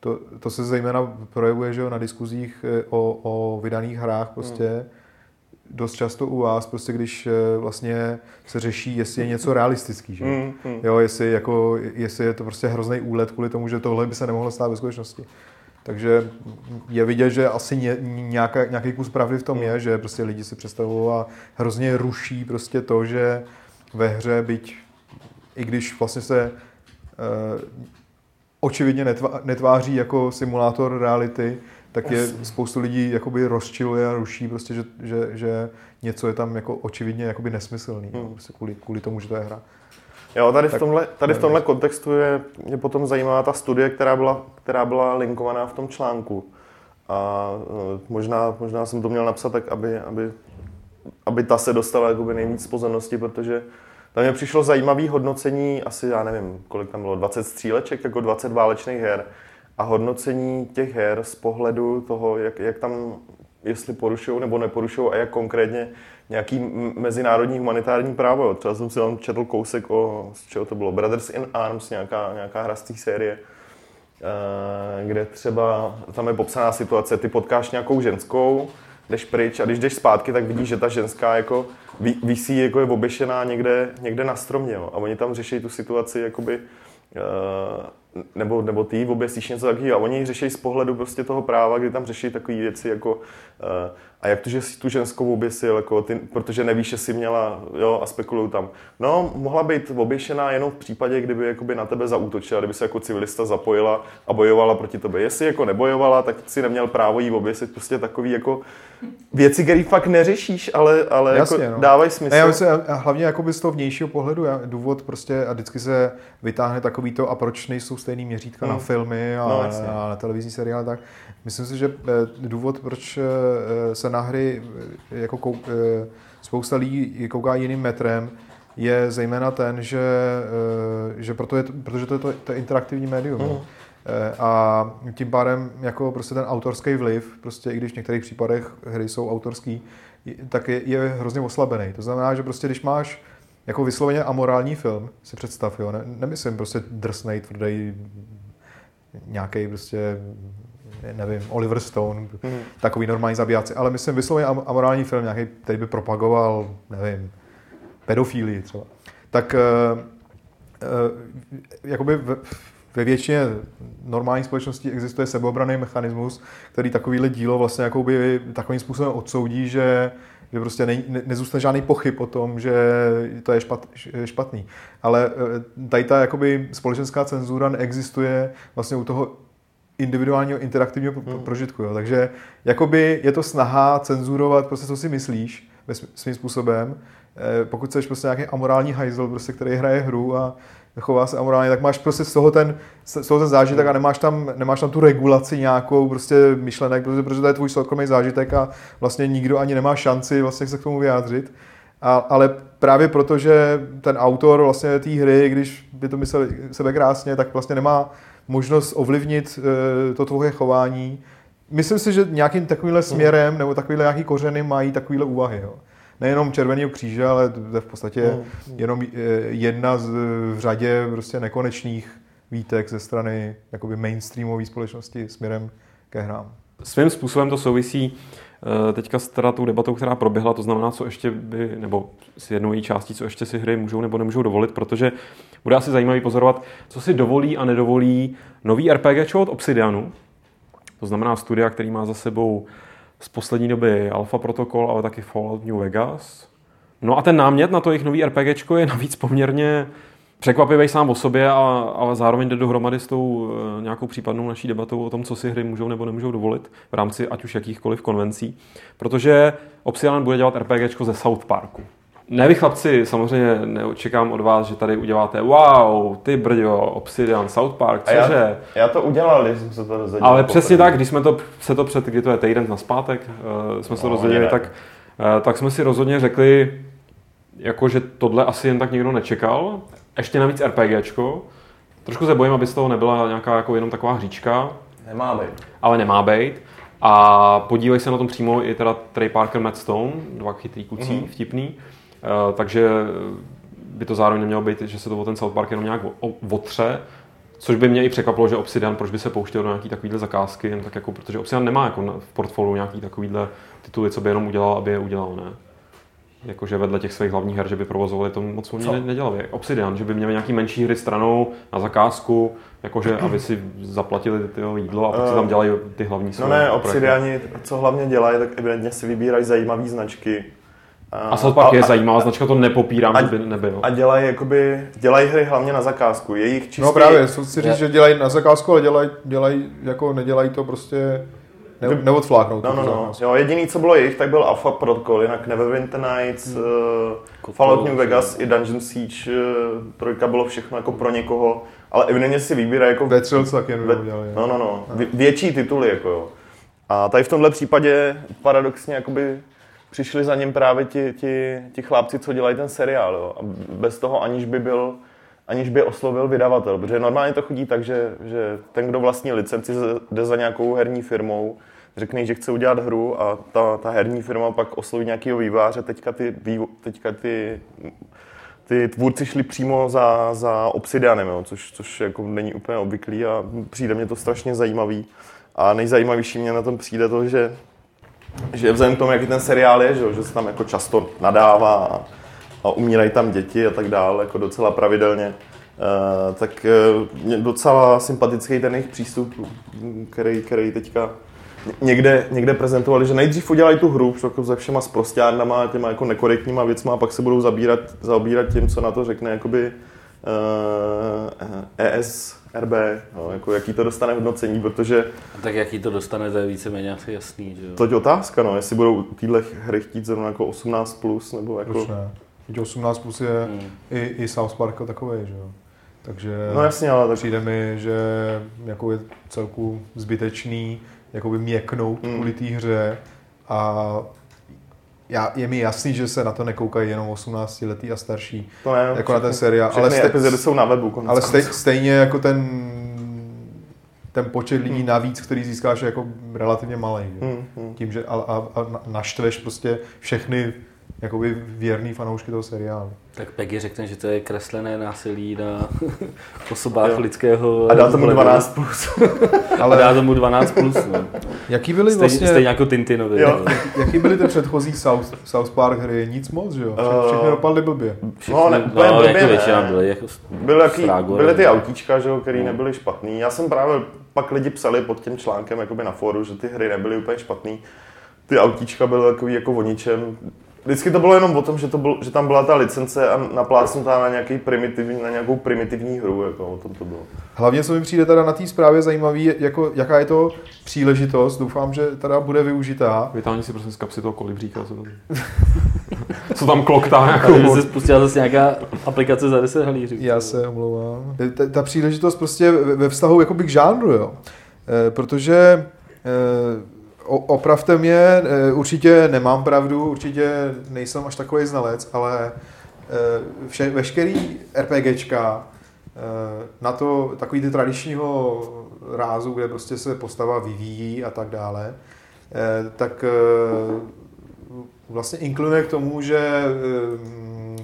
To, to se zejména projevuje že na diskuzích eh, o, o vydaných hrách prostě. Hmm. Dost často u vás, prostě když eh, vlastně se řeší, jestli je něco realistický, že? Hmm, hmm. Jo, jestli, jako, jestli je to prostě hrozný úlet kvůli tomu, že tohle by se nemohlo stát ve skutečnosti. Takže je vidět, že asi ně, nějaká, nějaký kus pravdy v tom je, že prostě lidi si představují a hrozně ruší prostě to, že ve hře, byť i když vlastně se uh, očividně netvá, netváří jako simulátor reality, tak je spoustu lidí jakoby rozčiluje a ruší prostě, že, že, že něco je tam jako očividně jakoby nesmyslný, hmm. prostě kvůli, kvůli tomu, že to je hra. Jo, tady v tomhle, tady v tomhle kontextu je mě potom zajímavá ta studie, která byla, která byla linkovaná v tom článku. A e, možná, možná jsem to měl napsat tak, aby, aby, aby ta se dostala jakoby nejvíc pozornosti, protože tam mě přišlo zajímavé hodnocení, asi já nevím, kolik tam bylo, 20 stříleček, jako 20 válečných her. A hodnocení těch her z pohledu toho, jak, jak tam, jestli porušují nebo neporušují a jak konkrétně nějaký mezinárodní humanitární právo. Jo. Třeba jsem si tam četl kousek o, z čeho to bylo, Brothers in Arms, nějaká, nějaká hra z té série, eh, kde třeba, tam je popsaná situace, ty potkáš nějakou ženskou, jdeš pryč a když jdeš zpátky, tak vidíš, že ta ženská jako visí, jako je oběšená někde, někde na stromě. Jo. A oni tam řeší tu situaci jakoby, uh, nebo, nebo ty oběsíš něco takového a oni řeší z pohledu prostě toho práva, kdy tam řeší takové věci jako uh, a jak to, že jsi tu ženskou oběsil, jako ty, protože nevíš, že jsi měla, jo, a spekulují tam. No, mohla být oběšená jenom v případě, kdyby jakoby na tebe zaútočila, kdyby se jako civilista zapojila a bojovala proti tobě. Jestli jako nebojovala, tak si neměl právo jí oběsit, prostě takový jako věci, které fakt neřešíš, ale, ale jako Jasně, jako no. dávají smysl. Já myslím, a hlavně jako z toho vnějšího pohledu, já, důvod prostě a vždycky se vytáhne takový to, a proč nejsou stejný měřítka hmm. na filmy a, no, na televizní seriály, tak myslím si, že eh, důvod, proč eh, se na hry eh, jako kou, spousta lidí kouká jiným metrem, je zejména ten, že, že proto je, protože to je to, to interaktivní médium. Hmm. A tím pádem jako prostě ten autorský vliv, prostě i když v některých případech hry jsou autorský, tak je, je hrozně oslabený. To znamená, že prostě když máš jako vysloveně amorální film, si představ, jo, ne, nemyslím prostě drsnej, tvrdý, nějaký prostě, nevím, Oliver Stone, hmm. takový normální zabijáci, ale myslím vysloveně amorální film, nějaký, který by propagoval, nevím, pedofílii třeba. Tak uh, uh, jakoby v, ve většině normální společnosti existuje sebeobraný mechanismus, který takovýhle dílo vlastně jakoby takovým způsobem odsoudí, že že prostě ne, ne, nezůstane žádný pochyb o tom, že to je špat, špatný. Ale eh, tady ta jakoby společenská cenzura neexistuje vlastně u toho individuálního interaktivního hmm. prožitku. Jo. Takže jakoby je to snaha cenzurovat prostě, co si myslíš svým způsobem. Eh, pokud jsi prostě nějaký amorální hajzl, prostě, který hraje hru a chová se amorálně, tak máš prostě z toho ten, z toho ten zážitek a nemáš tam, nemáš tam tu regulaci nějakou prostě myšlenek, protože, protože to je tvůj soukromý zážitek a vlastně nikdo ani nemá šanci vlastně se k tomu vyjádřit. A, ale právě proto, že ten autor vlastně té hry, když by to myslel sebe krásně, tak vlastně nemá možnost ovlivnit uh, to tvoje chování. Myslím si, že nějakým takovýmhle směrem nebo takovýhle nějaký kořeny mají takovýhle úvahy. Jo nejenom Červeného kříže, ale to je v podstatě no. jenom eh, jedna z v řadě prostě nekonečných výtek ze strany jakoby mainstreamové společnosti směrem ke hrám. Svým způsobem to souvisí eh, teďka s teda tou debatou, která proběhla, to znamená, co ještě by, nebo s jednou její částí, co ještě si hry můžou nebo nemůžou dovolit, protože bude asi zajímavý pozorovat, co si dovolí a nedovolí nový RPG od Obsidianu, to znamená studia, který má za sebou z poslední doby Alpha Protocol, ale taky Fallout New Vegas. No a ten námět na to jejich nový RPG je navíc poměrně překvapivý sám o sobě, a, ale zároveň jde dohromady s tou e, nějakou případnou naší debatou o tom, co si hry můžou nebo nemůžou dovolit v rámci ať už jakýchkoliv konvencí. Protože Obsidian bude dělat RPG ze South Parku. Ne, vy chlapci, samozřejmě neočekám od vás, že tady uděláte wow, ty brďo, Obsidian, South Park, cože? Já, já to udělal, když jsem se to dozvěděl. Ale přesně tak, když jsme to, se to před, kdy to je týden na zpátek, uh, jsme se to no, dozvěděli, tak, uh, tak jsme si rozhodně řekli, jako, že tohle asi jen tak někdo nečekal. Ještě navíc RPGčko. Trošku se bojím, aby z toho nebyla nějaká jako jenom taková hříčka. Nemá být. Ale nemá být. A podívej se na tom přímo i teda Trey Parker, Matt Stone, dva chytrý kucí, mm-hmm. vtipný. Uh, takže by to zároveň nemělo být, že se to o ten South Park jenom nějak otře, což by mě i překvapilo, že Obsidian, proč by se pouštěl do nějaký takovýhle zakázky, jen tak jako, protože Obsidian nemá jako v portfoliu nějaký takovýhle tituly, co by jenom udělal, aby je udělal, ne? Jakože vedle těch svých hlavních her, že by provozovali to moc oni ne, nedělali. Obsidian, že by měli nějaký menší hry stranou na zakázku, jakože aby si zaplatili ty jídlo a pak si tam eh, dělají ty hlavní No ne, Obsidiani, co hlavně dělají, tak evidentně si vybírají zajímavé značky a South Park a, je zajímavá značka, to nepopírám, a, že by nebyl. A dělají, jakoby, dělají hry hlavně na zakázku. Jejich čistý... No právě, jsou si říct, že dělají na zakázku, ale dělají, dělají jako nedělají to prostě ne, neodfláknout. No, no, no. Jo, jediný, co bylo jejich, tak byl Alpha Protocol, jinak Neverwinter Nights, hmm. uh, Fallout New Vegas i Dungeon Siege, uh, trojka bylo všechno jako pro někoho, ale evidentně si vybírá jako... Vetrils tak jen ve, No, no, no. Větší tituly, jako jo. A tady v tomhle případě paradoxně jakoby přišli za ním právě ti, ti, ti chlápci, co dělají ten seriál. Jo. A bez toho, aniž by byl aniž by oslovil vydavatel. Protože normálně to chodí tak, že, že ten, kdo vlastní licenci, jde za nějakou herní firmou, řekne, že chce udělat hru a ta, ta herní firma pak osloví nějakého výváře. Teďka ty, teďka ty, ty tvůrci šli přímo za, za Obsidianem, jo, což, což jako není úplně obvyklý a přijde mě to strašně zajímavý. A nejzajímavější mě na tom přijde to, že že vzhledem k tomu, jaký ten seriál je, že, že se tam jako často nadává a, a umírají tam děti a tak dále, jako docela pravidelně, Uh, tak uh, docela sympatický ten jejich přístup, který, který teďka někde, někde prezentovali, že nejdřív udělají tu hru jako se všema sprostěrnama, těma jako nekorektníma věcma a pak se budou zabírat, zaobírat tím, co na to řekne jakoby uh, ES RB, no, jako jaký to dostane hodnocení, protože... A tak jaký to dostane, to je víceméně asi jasný, že jo? To je otázka, no, jestli budou týhle hry chtít zrovna jako 18+, plus, nebo jako... Proč ne? 18 plus je hmm. i, i South Park jako takový, že jo? Takže no jasně, ale tak... přijde mi, že jako je celku zbytečný jakoby měknout hmm. kvůli té hře a já, je mi jasný, že se na to nekoukají jenom 18 letý a starší, to ne, jako všechny, na ten seriál. Ale stej, epizody jsou na webu. Ale stej, stejně jako ten ten počet lidí hmm. navíc, který získáš, je jako relativně malý. Hmm, hmm. Tím, že a, a, a naštveš prostě všechny jakoby věrný fanoušky toho seriálu. Tak Peggy řekne, že to je kreslené násilí na osobách jo. lidského... A dá tomu 12 plus. Ale dá tomu 12 plus, no. Jaký byly stejně, vlastně... Stejně jako Tintinovi. Jo. Jaký byly ty předchozí South, South Park hry? Nic moc, že jo? Vše, všechny dopadly blbě. Všechny, no, ne, no, no, blbě, jako většina byly jako byly, jaký, byly ty autíčka, že jo, který no. nebyly špatný. Já jsem právě pak lidi psali pod tím článkem jakoby na fóru, že ty hry nebyly úplně špatný. Ty autíčka byly takový jako o ničem Vždycky to bylo jenom o tom, že, to byl, že tam byla ta licence a naplácnutá na, nějaký primitivní, na nějakou primitivní hru, jako o tom to bylo. Hlavně, co mi přijde teda na té zprávě zajímavý, jako, jaká je to příležitost, doufám, že teda bude využitá. Vytáhni si prosím z kapsy toho kolibříka, co tam, co tam kloktá nějakou. se spustila zase nějaká aplikace za 10 halířů. Já se omlouvám. Ta, ta příležitost prostě ve vztahu jakoby k žánru, jo. E, protože e, opravte mě, eh, určitě nemám pravdu, určitě nejsem až takový znalec, ale vše, veškerý RPGčka na to takový ty tradičního rázu, kde prostě se postava vyvíjí a tak dále, tak vlastně inklinuje k tomu, že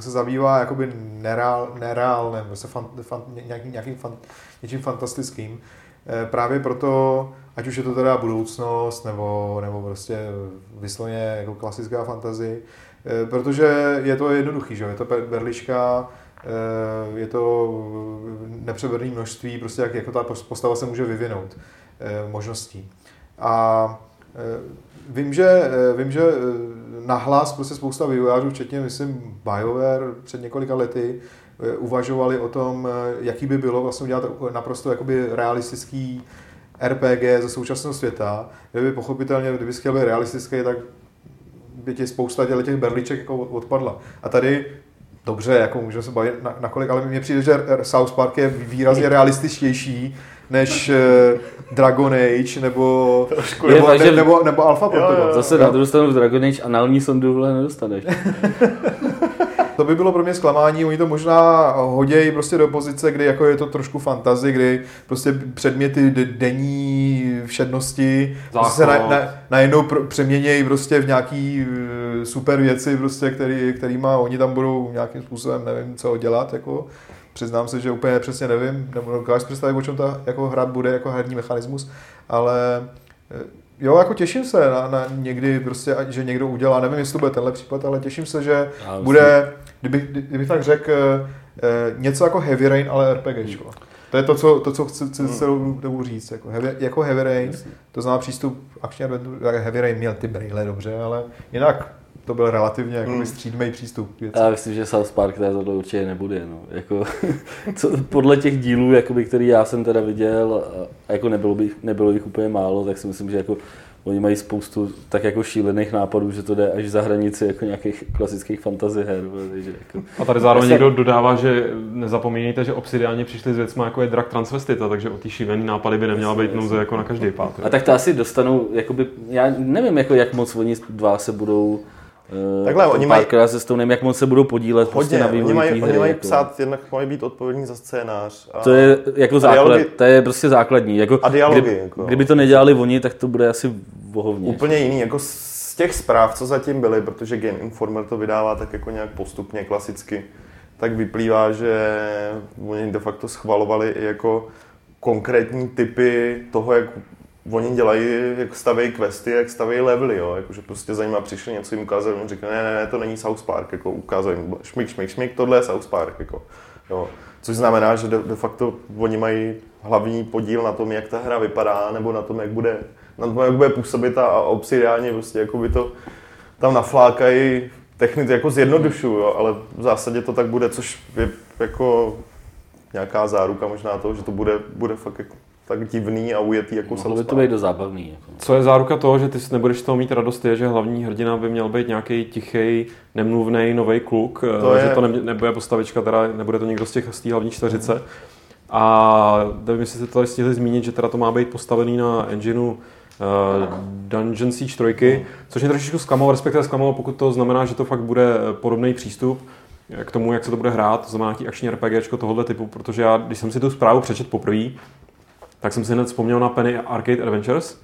se zabývá jakoby nereál, nereálným, prostě fan, fan, nějakým, nějakým fan, něčím fantastickým. Právě proto, ať už je to teda budoucnost, nebo, nebo prostě vysloně jako klasická fantazie, eh, protože je to jednoduchý, že? je to berlička, eh, je to nepřeberné množství, prostě jak jako ta postava se může vyvinout možností. A vím, že, vím, že nahlas prostě spousta vývojářů, včetně, myslím, BioWare před několika lety, eh, uvažovali o tom, eh, jaký by bylo vlastně udělat naprosto jakoby realistický RPG ze současného světa, kdyby pochopitelně, kdyby chtěl být realistický, tak by ti spousta těch berliček jako odpadla. A tady dobře, jako můžeme se bavit na, nakolik, ale mně přijde, že South Park je výrazně realističtější než uh, Dragon Age nebo, nebo, ne, nebo, nebo Alpha Protocol. Zase na druhou stranu v Dragon Age anální sondu nedostaneš. to by bylo pro mě zklamání, oni to možná hodějí prostě do pozice, kdy jako je to trošku fantazy, kdy prostě předměty denní všednosti prostě se na, na, najednou pr- přeměnějí prostě v nějaký uh, super věci, prostě, který, kterýma oni tam budou nějakým způsobem, nevím, co dělat, jako. Přiznám se, že úplně přesně nevím, nebo dokážu představit, o čem ta jako hra bude jako herní mechanismus, ale eh, Jo, jako těším se na, na někdy prostě, že někdo udělá, nevím, jestli to bude tenhle případ, ale těším se, že Já bude, kdybych, kdybych tak řekl, eh, něco jako Heavy Rain, ale RPG. Hmm. To je to, co, to, co chci, chci hmm. celou dobu říct. Jako heavy, jako heavy Rain, to znamená přístup akční adventure, Heavy Rain měl ty brýle dobře, ale jinak to byl relativně jako hmm. střídmý přístup. Věc. Já myslím, že South Park tohle určitě nebude. No. Jako, co, podle těch dílů, jakoby, který já jsem teda viděl, a jako nebylo, by, nebylo jich úplně málo, tak si myslím, že jako Oni mají spoustu tak jako šílených nápadů, že to jde až za hranici jako nějakých klasických fantasy her. Takže jako... A tady zároveň někdo dodává, že nezapomínejte, že obsidiáni přišli s věcmi jako je Drak Transvestita, takže o ty šílený nápady by neměla být nouze jako na každý pád. A tak to asi dostanou, jakoby, já nevím, jako jak moc oni dva se budou Uh, Takhle, oni mají... se Stonem, jak moc se budou podílet prostě na vývoji oni mají, hry, oni mají jako. psát, jednak mají být odpovědní za scénář. A... To je jako základ, dialogy... to je prostě základní. Jako, a dialogy. Kdy, jako. Kdyby to nedělali oni, tak to bude asi vohovně. Úplně jiný, jako z těch zpráv, co zatím byly, protože Game Informer to vydává tak jako nějak postupně, klasicky, tak vyplývá, že oni de facto schvalovali i jako konkrétní typy toho, jak oni dělají, jak stavějí questy, jak stavějí levely, jo, jakože prostě za nimi přišli něco jim ukázali, on řekne, ne, ne, ne, to není South Park, jako ukázali šmik, šmik, šmik, tohle je South Park, jako, jo. Což znamená, že de, de facto oni mají hlavní podíl na tom, jak ta hra vypadá, nebo na tom, jak bude, na tom, jak bude působit a obsidiálně prostě jako by to tam naflákají technicky jako zjednodušuju, jo, ale v zásadě to tak bude, což je jako nějaká záruka možná toho, že to bude, bude fakt jako tak divný a ujetý jako Mohlo by to být do zábavný. Jako. Co je záruka toho, že ty si nebudeš toho mít radost, je, že hlavní hrdina by měl být nějaký tichý, nemluvný nový kluk, to že je... to ne, nebude postavička, teda nebude to někdo z těch z té hlavní čtveřice. Mm. A nevím, jestli jste tady stihli zmínit, že teda to má být postavený na engineu uh, Dungeon Siege 3, mm. což mě trošičku zklamalo, respektive zklamalo, pokud to znamená, že to fakt bude podobný přístup k tomu, jak se to bude hrát, to znamená nějaký akční RPG tohohle typu, protože já, když jsem si tu zprávu přečet poprvé, tak jsem si hned vzpomněl na Penny Arcade Adventures,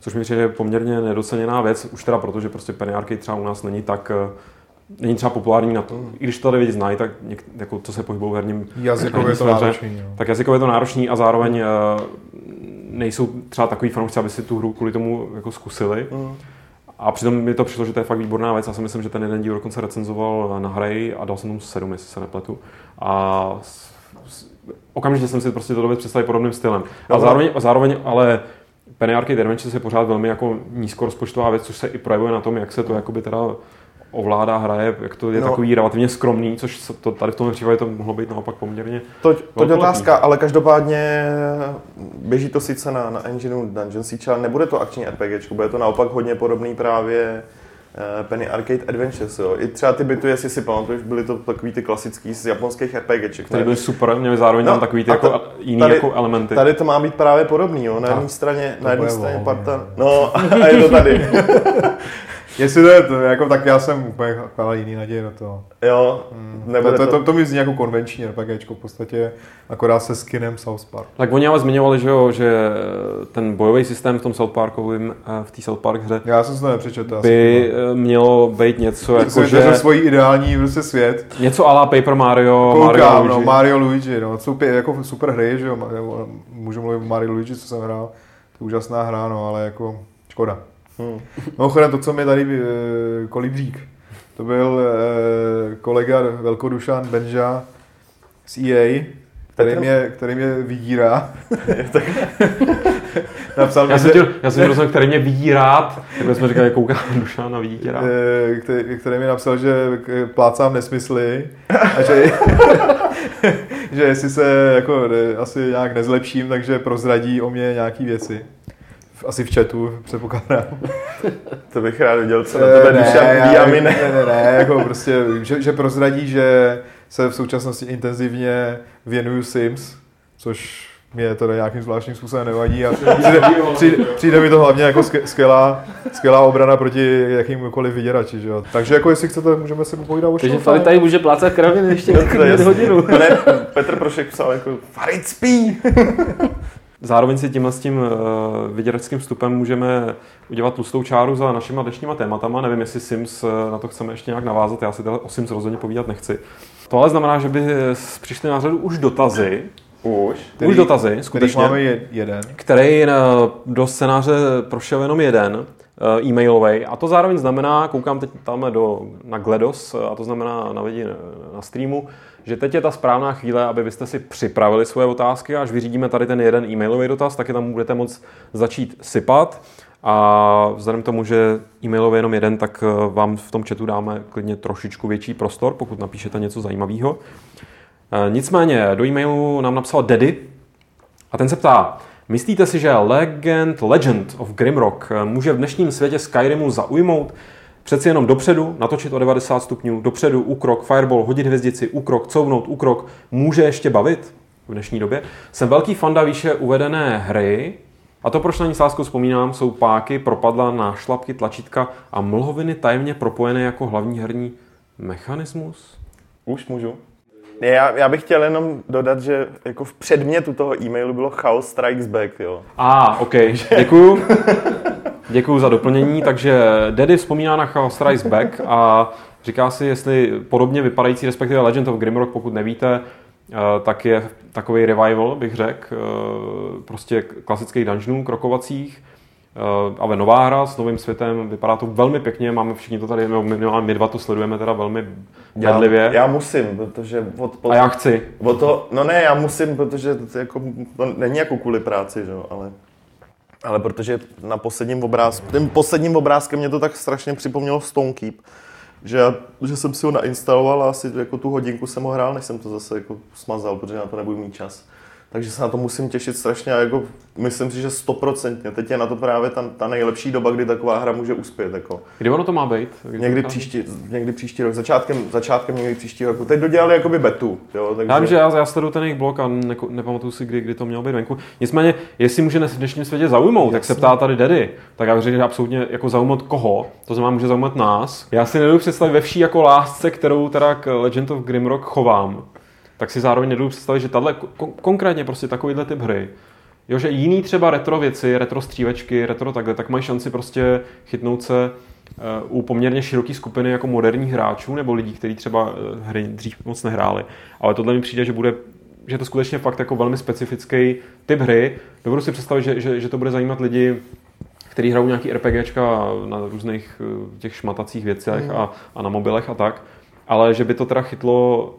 což mi přijde poměrně nedoceněná věc, už teda proto, že prostě Penny Arcade třeba u nás není tak eh, není třeba populární na to, mm. i když to tady lidi znají, tak něk, jako, co se pohybou v herním jazykově to náročný. Jo. Tak jazykově je to náročný a zároveň uh, nejsou třeba takový fanoušci, aby si tu hru kvůli tomu jako zkusili. Mm. A přitom mi to přišlo, že to je fakt výborná věc. Já si myslím, že ten jeden díl dokonce recenzoval na hry a dal jsem tomu sedm, jestli se nepletu. A okamžitě jsem si prostě to dovedl představit podobným stylem. A zároveň, zároveň ale Penny Arcade Adventures je pořád velmi jako nízkorozpočtová věc, což se i projevuje na tom, jak se to jakoby teda ovládá, hraje, jak to je no. takový relativně skromný, což to, tady v tom případě to mohlo být naopak poměrně To, to je otázka, ale každopádně běží to sice na, na engineu Dungeon Siege, ale nebude to akční RPG, bude to naopak hodně podobný právě Penny Arcade Adventures, jo. I třeba ty byty, jestli si pamatuješ, byly to takový ty klasický z japonských RPGček. Tady byly super, měly zároveň no, tam takový ty jako to, jiný tady, jako elementy. Tady to má být právě podobný, jo. Na jedné straně, na jedné straně parta, no a je to tady. Jestli to je to, jako, tak já jsem úplně chvala jiný naděje do toho. Jo, hmm. to, to, to, to, mi zní jako konvenční RPGčko v podstatě, akorát se skinem South Park. Tak oni ale zmiňovali, že, jo, že ten bojový systém v tom South Parkovém, eh, v té South Park hře já jsem to nepřečetl. by eh, mělo být něco jako, jsem že... svůj ideální prostě svět. Něco ala Paper Mario, Koukám, Mario no, Luigi. Mario Luigi, no, jsou pě, jako super hry, že jo, můžu mluvit o Mario Luigi, co jsem hrál, to je úžasná hra, no, ale jako škoda. Hmm. Mimochodem to, co mi tady e, kolibřík, to byl e, kolega Velkodušan Benža z EA, který mě, který mě vydírá. Napsal já, jsem tě, já jsem rozuměl, který mě vidí rád, tak jsme říkali, kouká Dušan a vidí tě rád. Který, který mi napsal, že plácám nesmysly a že, že jestli se jako asi nějak nezlepším, takže prozradí o mě nějaký věci asi v chatu, předpokládám. to bych rád viděl, co na tebe ne, já, ne, ne, ne, ne, jako prostě, že, že prozradí, že se v současnosti intenzivně věnuju Sims, což mě to nějakým zvláštním způsobem nevadí a přijde, přijde, přijde mi to hlavně jako skvělá, skvělá obrana proti jakýmkoliv vyděrači, že jo. Takže jako jestli chcete, můžeme se povídat o Takže Farid tady může plácat kraviny ještě no, hodinu. Ne, Petr Prošek psal jako Farid spí. Zároveň si tímhle s tím uh, vyděračským vstupem můžeme udělat tlustou čáru za našima dnešníma tématama. Nevím, jestli Sims uh, na to chceme ještě nějak navázat, já si o Sims rozhodně povídat nechci. To ale znamená, že by přišly na řadu už dotazy. Už? Který, už dotazy, skutečně. máme jeden. Který do scénáře prošel jenom jeden e-mailový. A to zároveň znamená, koukám teď tam do, na GLeDOS, a to znamená na lidi na streamu, že teď je ta správná chvíle, aby byste si připravili svoje otázky, až vyřídíme tady ten jeden e-mailový dotaz, tak je tam budete moct začít sypat. A vzhledem k tomu, že e-mailový jenom jeden, tak eh, vám v tom chatu dáme klidně trošičku větší prostor, pokud napíšete něco zajímavého. Eh, nicméně do e-mailu nám napsal Daddy a ten se ptá, myslíte si, že Legend, Legend of Grimrock eh, může v dnešním světě Skyrimu zaujmout? Přeci jenom dopředu, natočit o 90 stupňů, dopředu, úkrok, fireball, hodit hvězdici, úkrok, couvnout, úkrok, může ještě bavit v dnešní době. Jsem velký fanda výše uvedené hry, a to, proč na ní s láskou vzpomínám, jsou páky, propadla na šlapky, tlačítka a mlhoviny tajemně propojené jako hlavní herní mechanismus. Už můžu. Ne, já, já bych chtěl jenom dodat, že jako v předmětu toho e-mailu bylo Chaos Strikes Back, jo. A, ah, OK, děkuju. Děkuji za doplnění. Takže Daddy vzpomíná na Chaos Rise Back a říká si, jestli podobně vypadající, respektive Legend of Grimrock, pokud nevíte, eh, tak je takový revival, bych řekl, eh, prostě klasických dungeonů, krokovacích, eh, ale nová hra s novým světem, vypadá to velmi pěkně, máme všichni to tady, my, my dva to sledujeme teda velmi bedlivě. Já, já musím, protože... Od, od, a já chci. Od to, no ne, já musím, protože to, jako, to není jako kvůli práci, že? ale ale protože na posledním obrázku, tím posledním obrázkem mě to tak strašně připomnělo Stone Keep, že, že jsem si ho nainstaloval a asi jako tu hodinku jsem ho hrál, než jsem to zase jako smazal, protože na to nebudu mít čas. Takže se na to musím těšit strašně a jako myslím si, že stoprocentně. Teď je na to právě ta, ta nejlepší doba, kdy taková hra může uspět. Jako. Kdy ono to má být? Kdy někdy, příští, někdy příští rok, začátkem, začátkem někdy příští roku. Teď dodělali jakoby betu. Jo, takže... Já vím, že já, já sleduju ten jejich blog a ne, nepamatuju si, kdy, kdy to mělo být venku. Nicméně, jestli může v dnešním světě zaujmout, tak se ptá tady Daddy, tak já řekl, že absolutně jako zaujmout koho, to znamená může zaujmout nás. Já si nedovedu představit ve vší jako lásce, kterou teda k Legend of Grimrock chovám tak si zároveň nedodu představit, že tahle, kon- konkrétně prostě takovýhle typ hry, jo, že jiný třeba retro věci, retro střívečky, retro takhle, tak mají šanci prostě chytnout se uh, u poměrně široké skupiny jako moderních hráčů nebo lidí, kteří třeba uh, hry dřív moc nehráli. Ale tohle mi přijde, že bude že to skutečně fakt jako velmi specifický typ hry. Dovedu si představit, že, že, že to bude zajímat lidi, kteří hrajou nějaký RPGčka na různých uh, těch šmatacích věcech mm. a, a na mobilech a tak. Ale že by to teda chytlo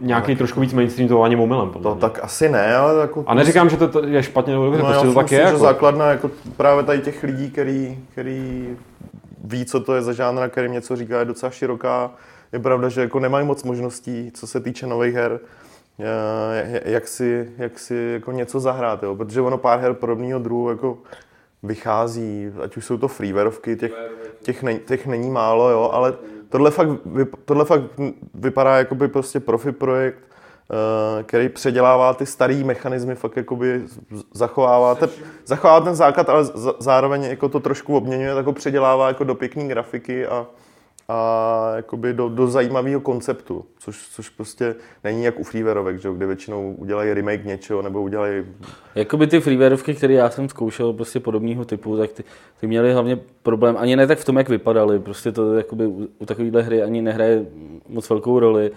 nějaký tak, trošku víc mainstream to ani omylem. To mě. tak asi ne, ale jako... A neříkám, že to je špatně nebo dobře, no, prostě to tak je. Že jako... základna jako právě tady těch lidí, který, který ví, co to je za žánr, který něco říká, je docela široká. Je pravda, že jako nemají moc možností, co se týče nových her, jak si, jak si jako něco zahrát, jo? protože ono pár her podobného druhu jako vychází, ať už jsou to freewareovky, těch, těch, ne, těch není málo, jo, ale tohle fakt, tohle fakt vypadá jako by prostě profi projekt eh, který předělává ty staré mechanismy, fakt jakoby zachovává, te, zachovává ten základ, ale zároveň jako to trošku obměňuje, tak ho předělává jako do pěkné grafiky a, a jakoby do, do zajímavého konceptu, což, což prostě není jak u freewareovek, že, kde většinou udělají remake něčeho nebo udělají... Jakoby ty freewareovky, které já jsem zkoušel prostě podobného typu, tak ty, ty měly hlavně problém, ani ne tak v tom, jak vypadaly, prostě to jakoby u, u takovéhle hry ani nehraje moc velkou roli,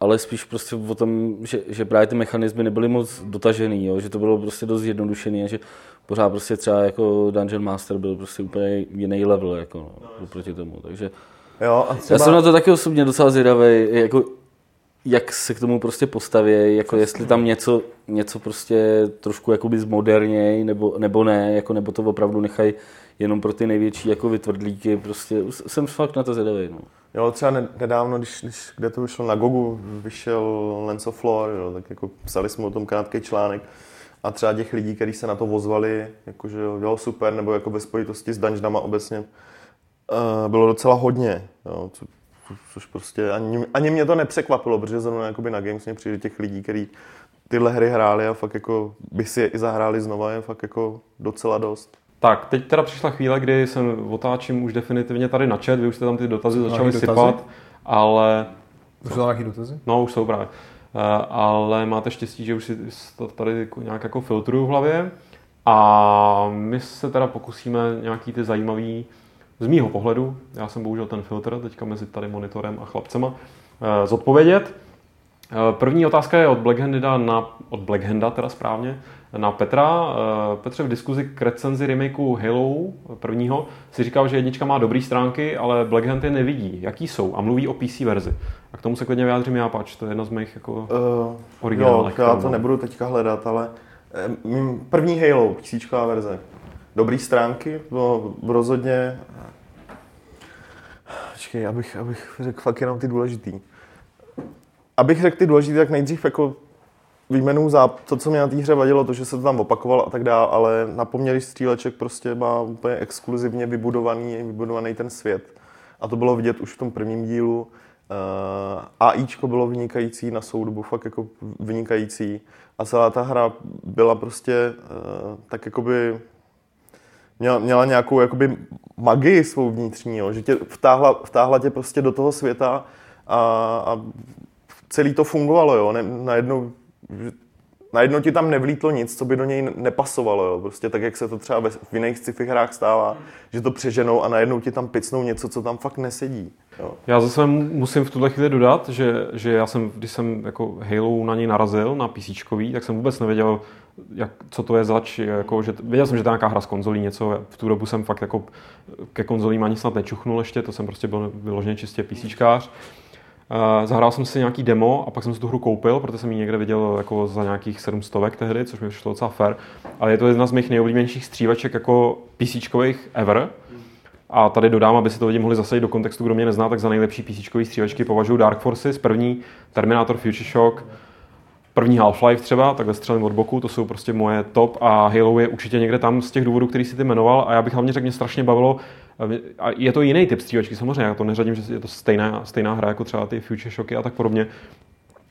ale spíš prostě o tom, že, že právě ty mechanismy nebyly moc dotažený, jo? že to bylo prostě dost zjednodušený a že pořád prostě třeba jako Dungeon Master byl prostě úplně jiný level jako no, proti tomu, takže Jo, a třeba... Já jsem na to taky osobně docela zvědavý, jako jak se k tomu prostě postaví, jako jestli tam něco, něco prostě trošku jakoby zmoderněj, nebo, nebo ne, jako nebo to opravdu nechají jenom pro ty největší jako vytvrdlíky, prostě jsem fakt na to zvědavý. No. Jo, třeba nedávno, když, když kde to vyšlo na Gogu, vyšel Lens of Floor, jo, tak jako psali jsme o tom krátký článek a třeba těch lidí, kteří se na to vozvali, jakože jo, super, nebo jako ve spojitosti s dungeonama obecně, bylo docela hodně, jo, co, což prostě ani, ani mě to nepřekvapilo, protože zrovna jakoby na Games mě přijde těch lidí, kteří tyhle hry hráli a fakt jako by si je i zahráli znova, je fakt jako docela dost. Tak, teď teda přišla chvíle, kdy jsem otáčím už definitivně tady na chat, vy už jste tam ty dotazy začali dotazy? sypat, ale... Už jsou nějaký dotazy? No, už jsou právě. Uh, ale máte štěstí, že už si to tady jako nějak jako filtruju v hlavě. A my se teda pokusíme nějaký ty zajímavý z mýho pohledu, já jsem bohužel ten filtr teďka mezi tady monitorem a chlapcema, eh, zodpovědět. Eh, první otázka je od Blackhanda na, od Blackhanda teda správně, na Petra. Eh, Petře v diskuzi k recenzi remakeu Halo prvního si říkal, že jednička má dobré stránky, ale Blackhand je nevidí. Jaký jsou? A mluví o PC verzi. A k tomu se klidně vyjádřím já, pač. To je jedna z mých jako uh, originálek. Jo, já to nebudu teďka hledat, ale první Halo, PC verze. Dobrý stránky, bylo rozhodně Počkej, abych, abych řekl fakt jenom ty důležitý. Abych řekl ty důležitý, tak nejdřív jako výjmenu za to, co mě na té hře vadilo, to, že se to tam opakovalo a tak dále, ale na poměry stříleček prostě má úplně exkluzivně vybudovaný, vybudovaný ten svět. A to bylo vidět už v tom prvním dílu. Uh, AIčko bylo vynikající na soudobu, fakt jako vynikající. A celá ta hra byla prostě uh, tak jakoby měla, měla nějakou jakoby magii svou vnitřní, jo, že tě vtáhla, vtáhla tě prostě do toho světa a, a celý to fungovalo, jo, ne, najednou, najednou ti tam nevlítlo nic, co by do něj nepasovalo, jo, prostě tak, jak se to třeba ve, v jiných sci-fi hrách stává, že to přeženou a najednou ti tam picnou něco, co tam fakt nesedí. Jo. Já zase musím v tuhle chvíli dodat, že, že já jsem, když jsem jako Halo na něj narazil, na PC, tak jsem vůbec nevěděl, jak, co to je zač, jako, že, věděl jsem, že to je nějaká hra z konzolí, něco, v tu dobu jsem fakt jako ke konzolím ani snad nečuchnul ještě, to jsem prostě byl vyloženě čistě PCčkář. Uh, zahrál jsem si nějaký demo a pak jsem si tu hru koupil, protože jsem ji někde viděl jako za nějakých 700 tehdy, což mi přišlo docela fair. Ale je to jedna z mých nejoblíbenějších střívaček jako PCčkových ever. A tady dodám, aby si to lidi mohli zasadit do kontextu, kdo mě nezná, tak za nejlepší PC střívačky považuji Dark Forces, první Terminator Future Shock, první Half-Life třeba, takhle střelím od boku, to jsou prostě moje top a Halo je určitě někde tam z těch důvodů, který si ty jmenoval a já bych hlavně řekl, mě strašně bavilo, a je to jiný typ střívačky samozřejmě, já to neřadím, že je to stejná, stejná hra jako třeba ty Future Shocky a tak podobně,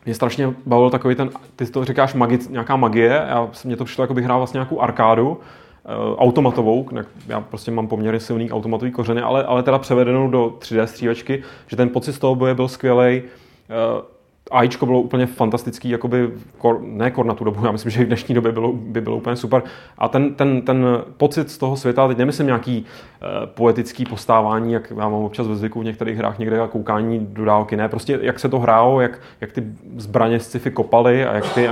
mě strašně bavilo takový ten, ty to říkáš magi, nějaká magie, já, mě to přišlo, jako bych hrál vlastně nějakou arkádu, eh, automatovou, já prostě mám poměrně silný automatový kořeny, ale, ale teda převedenou do 3D střívačky, že ten pocit z toho boje byl skvělý. Eh, AIčko bylo úplně fantastický, jakoby, kor, ne kor na tu dobu, já myslím, že i v dnešní době bylo, by bylo úplně super. A ten, ten, ten pocit z toho světa, teď nemyslím nějaký uh, poetický postávání, jak já mám občas ve zvyku v některých hrách někde a koukání do dálky, ne, prostě jak se to hrálo, jak, jak ty zbraně sci-fi kopaly a jak ty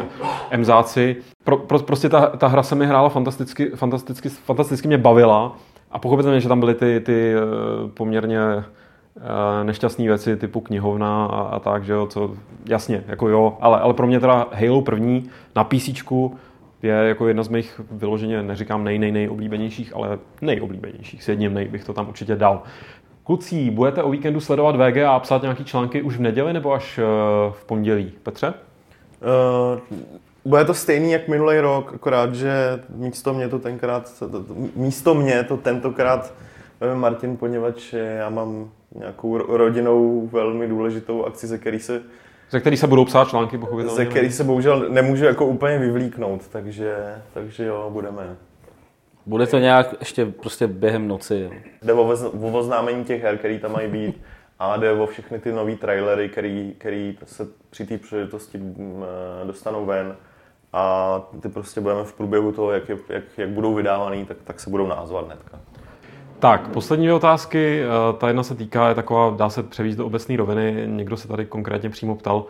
emzáci. Pro, pro, prostě ta, ta hra se mi hrála fantasticky, fantasticky, fantasticky mě bavila a pochopitelně, že tam byly ty, ty uh, poměrně Eh, nešťastné věci typu knihovna a, a tak, že jo, co, jasně, jako jo, ale, ale pro mě teda Halo první na PC je jako jedna z mých vyloženě, neříkám nej, nej, nejoblíbenějších, ale nejoblíbenějších, s jedním nej bych to tam určitě dal. Kluci, budete o víkendu sledovat VG a psát nějaký články už v neděli nebo až eh, v pondělí? Petře? Uh, bude to stejný jak minulý rok, akorát, že místo mě to tenkrát, místo mě to tentokrát Martin, poněvadž já mám nějakou rodinou velmi důležitou akci, ze který se Ze který se budou psát články, pochopitelně. Ze který se bohužel nemůžu jako úplně vyvlíknout, takže, takže jo, budeme. Bude to nějak ještě prostě během noci. Jo. Jde o, o oznámení těch her, který tam mají být a jde o všechny ty nové trailery, který, který se při té příležitosti eh, dostanou ven a ty prostě budeme v průběhu toho, jak, je, jak, jak budou vydávaný, tak, tak se budou názvat hnedka. Tak, poslední otázky. Eh, ta jedna se týká, je taková, dá se převíst do obecné roviny. Někdo se tady konkrétně přímo ptal,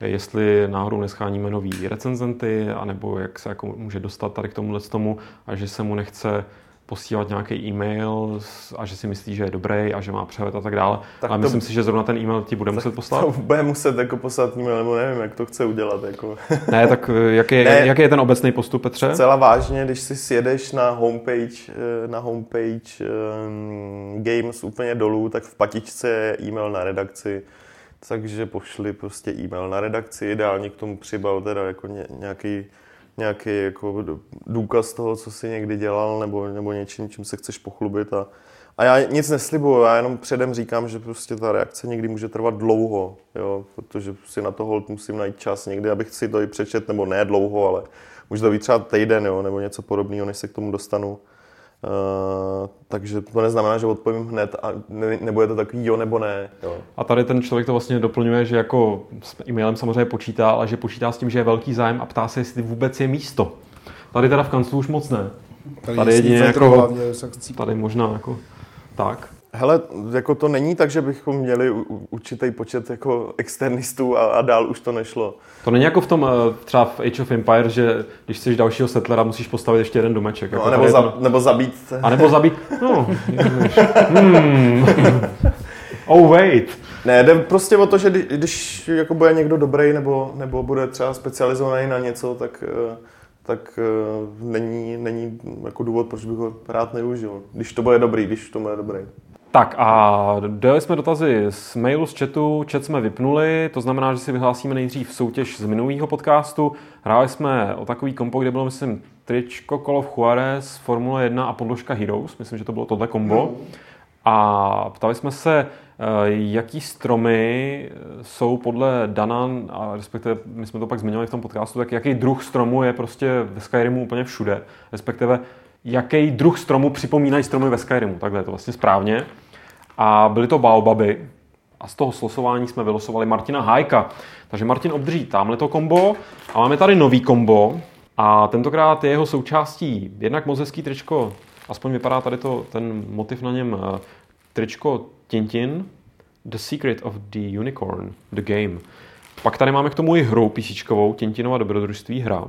jestli náhodou nescháníme nový recenzenty, anebo jak se jako může dostat tady k tomuhle tomu a že se mu nechce posílat nějaký e-mail a že si myslí, že je dobrý a že má přehled a tak dále. Tak Ale to, myslím si, že zrovna ten e-mail ti bude muset poslat. To bude muset jako poslat e-mail, nebo nevím, jak to chce udělat. Jako. Ne, tak eh, jaký, ne, jaký je ten obecný postup, Petře? Celá vážně, když si sjedeš na homepage, eh, na homepage um, Games úplně dolů, tak v patičce je e-mail na redakci, takže pošli prostě e-mail na redakci, ideálně k tomu přibal teda jako nějaký nějaký jako důkaz toho, co jsi někdy dělal, nebo, nebo něčím, čím se chceš pochlubit. A, a já nic neslibuju, já jenom předem říkám, že prostě ta reakce někdy může trvat dlouho, jo, protože si na to hold musím najít čas někdy, abych si to i přečet, nebo ne dlouho, ale může to být třeba týden, jo, nebo něco podobného, než se k tomu dostanu. Uh, takže to neznamená, že odpovím hned a ne, nebude to takový jo nebo ne. Jo. A tady ten člověk to vlastně doplňuje, že jako s e-mailem samozřejmě počítá, ale že počítá s tím, že je velký zájem a ptá se, jestli vůbec je místo. Tady teda v kanclu už moc ne. Tady, tady jedině jako, tady možná jako tak. Hele, jako to není tak, že bychom měli určitý počet jako externistů a, a dál už to nešlo. To není jako v tom eh, třeba v Age of Empires, že když chceš dalšího settlera, musíš postavit ještě jeden domeček. No, jako nebo, za, to... nebo zabít. A nebo zabít. No, hmm. Oh wait. Ne, jde prostě o to, že když jako bude někdo dobrý nebo, nebo bude třeba specializovaný na něco, tak, eh, tak eh, není, není jako důvod, proč bych ho rád neužil. Když to bude dobrý, když to bude dobrý. Tak a dali jsme dotazy z mailu, z chatu, chat jsme vypnuli, to znamená, že si vyhlásíme nejdřív soutěž z minulého podcastu. Hráli jsme o takový kompo, kde bylo, myslím, tričko of Juarez, Formule 1 a podložka Heroes, myslím, že to bylo tohle kombo. A ptali jsme se, eh, jaký stromy jsou podle Dana, a respektive my jsme to pak zmiňovali v tom podcastu, tak jaký druh stromu je prostě ve Skyrimu úplně všude, respektive jaký druh stromu připomínají stromy ve Skyrimu, takhle je to vlastně správně a byly to baobaby. A z toho slosování jsme vylosovali Martina Hájka. Takže Martin obdrží tamhle to kombo a máme tady nový kombo. A tentokrát je jeho součástí jednak moc hezký tričko, aspoň vypadá tady to, ten motiv na něm, eh, tričko Tintin, The Secret of the Unicorn, The Game. Pak tady máme k tomu i hru písíčkovou, Tintinova dobrodružství hra.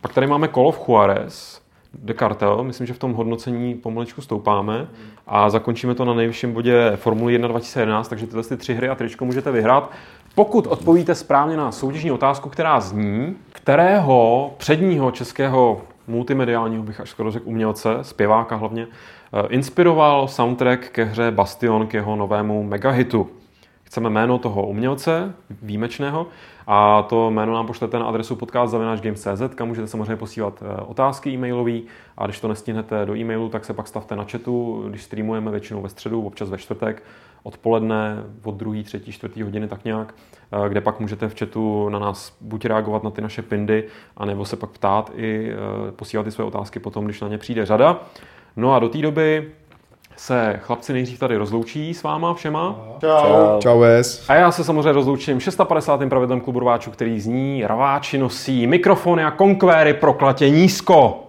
Pak tady máme Call of Juarez, The Cartel. Myslím, že v tom hodnocení pomalečku stoupáme a zakončíme to na nejvyšším bodě Formule 1 2011, takže tyhle ty tři hry a tričko můžete vyhrát. Pokud odpovíte správně na soutěžní otázku, která zní, kterého předního českého multimediálního, bych až skoro řekl umělce, zpěváka hlavně, eh, inspiroval soundtrack ke hře Bastion k jeho novému megahitu. Chceme jméno toho umělce, výjimečného, a to jméno nám pošlete na adresu podcast.games.cz, kam můžete samozřejmě posílat eh, otázky e-mailové a když to nestihnete do e-mailu, tak se pak stavte na chatu, když streamujeme většinou ve středu, občas ve čtvrtek, odpoledne od druhé, třetí, čtvrtý hodiny tak nějak, eh, kde pak můžete v chatu na nás buď reagovat na ty naše pindy, anebo se pak ptát i eh, posílat ty své otázky potom, když na ně přijde řada. No a do té doby se chlapci nejdřív tady rozloučí s váma všema. Čau. Čau. ves. A já se samozřejmě rozloučím 650. pravidlem klubu rváčů, který zní Rváči nosí mikrofony a konkvéry proklatě nízko.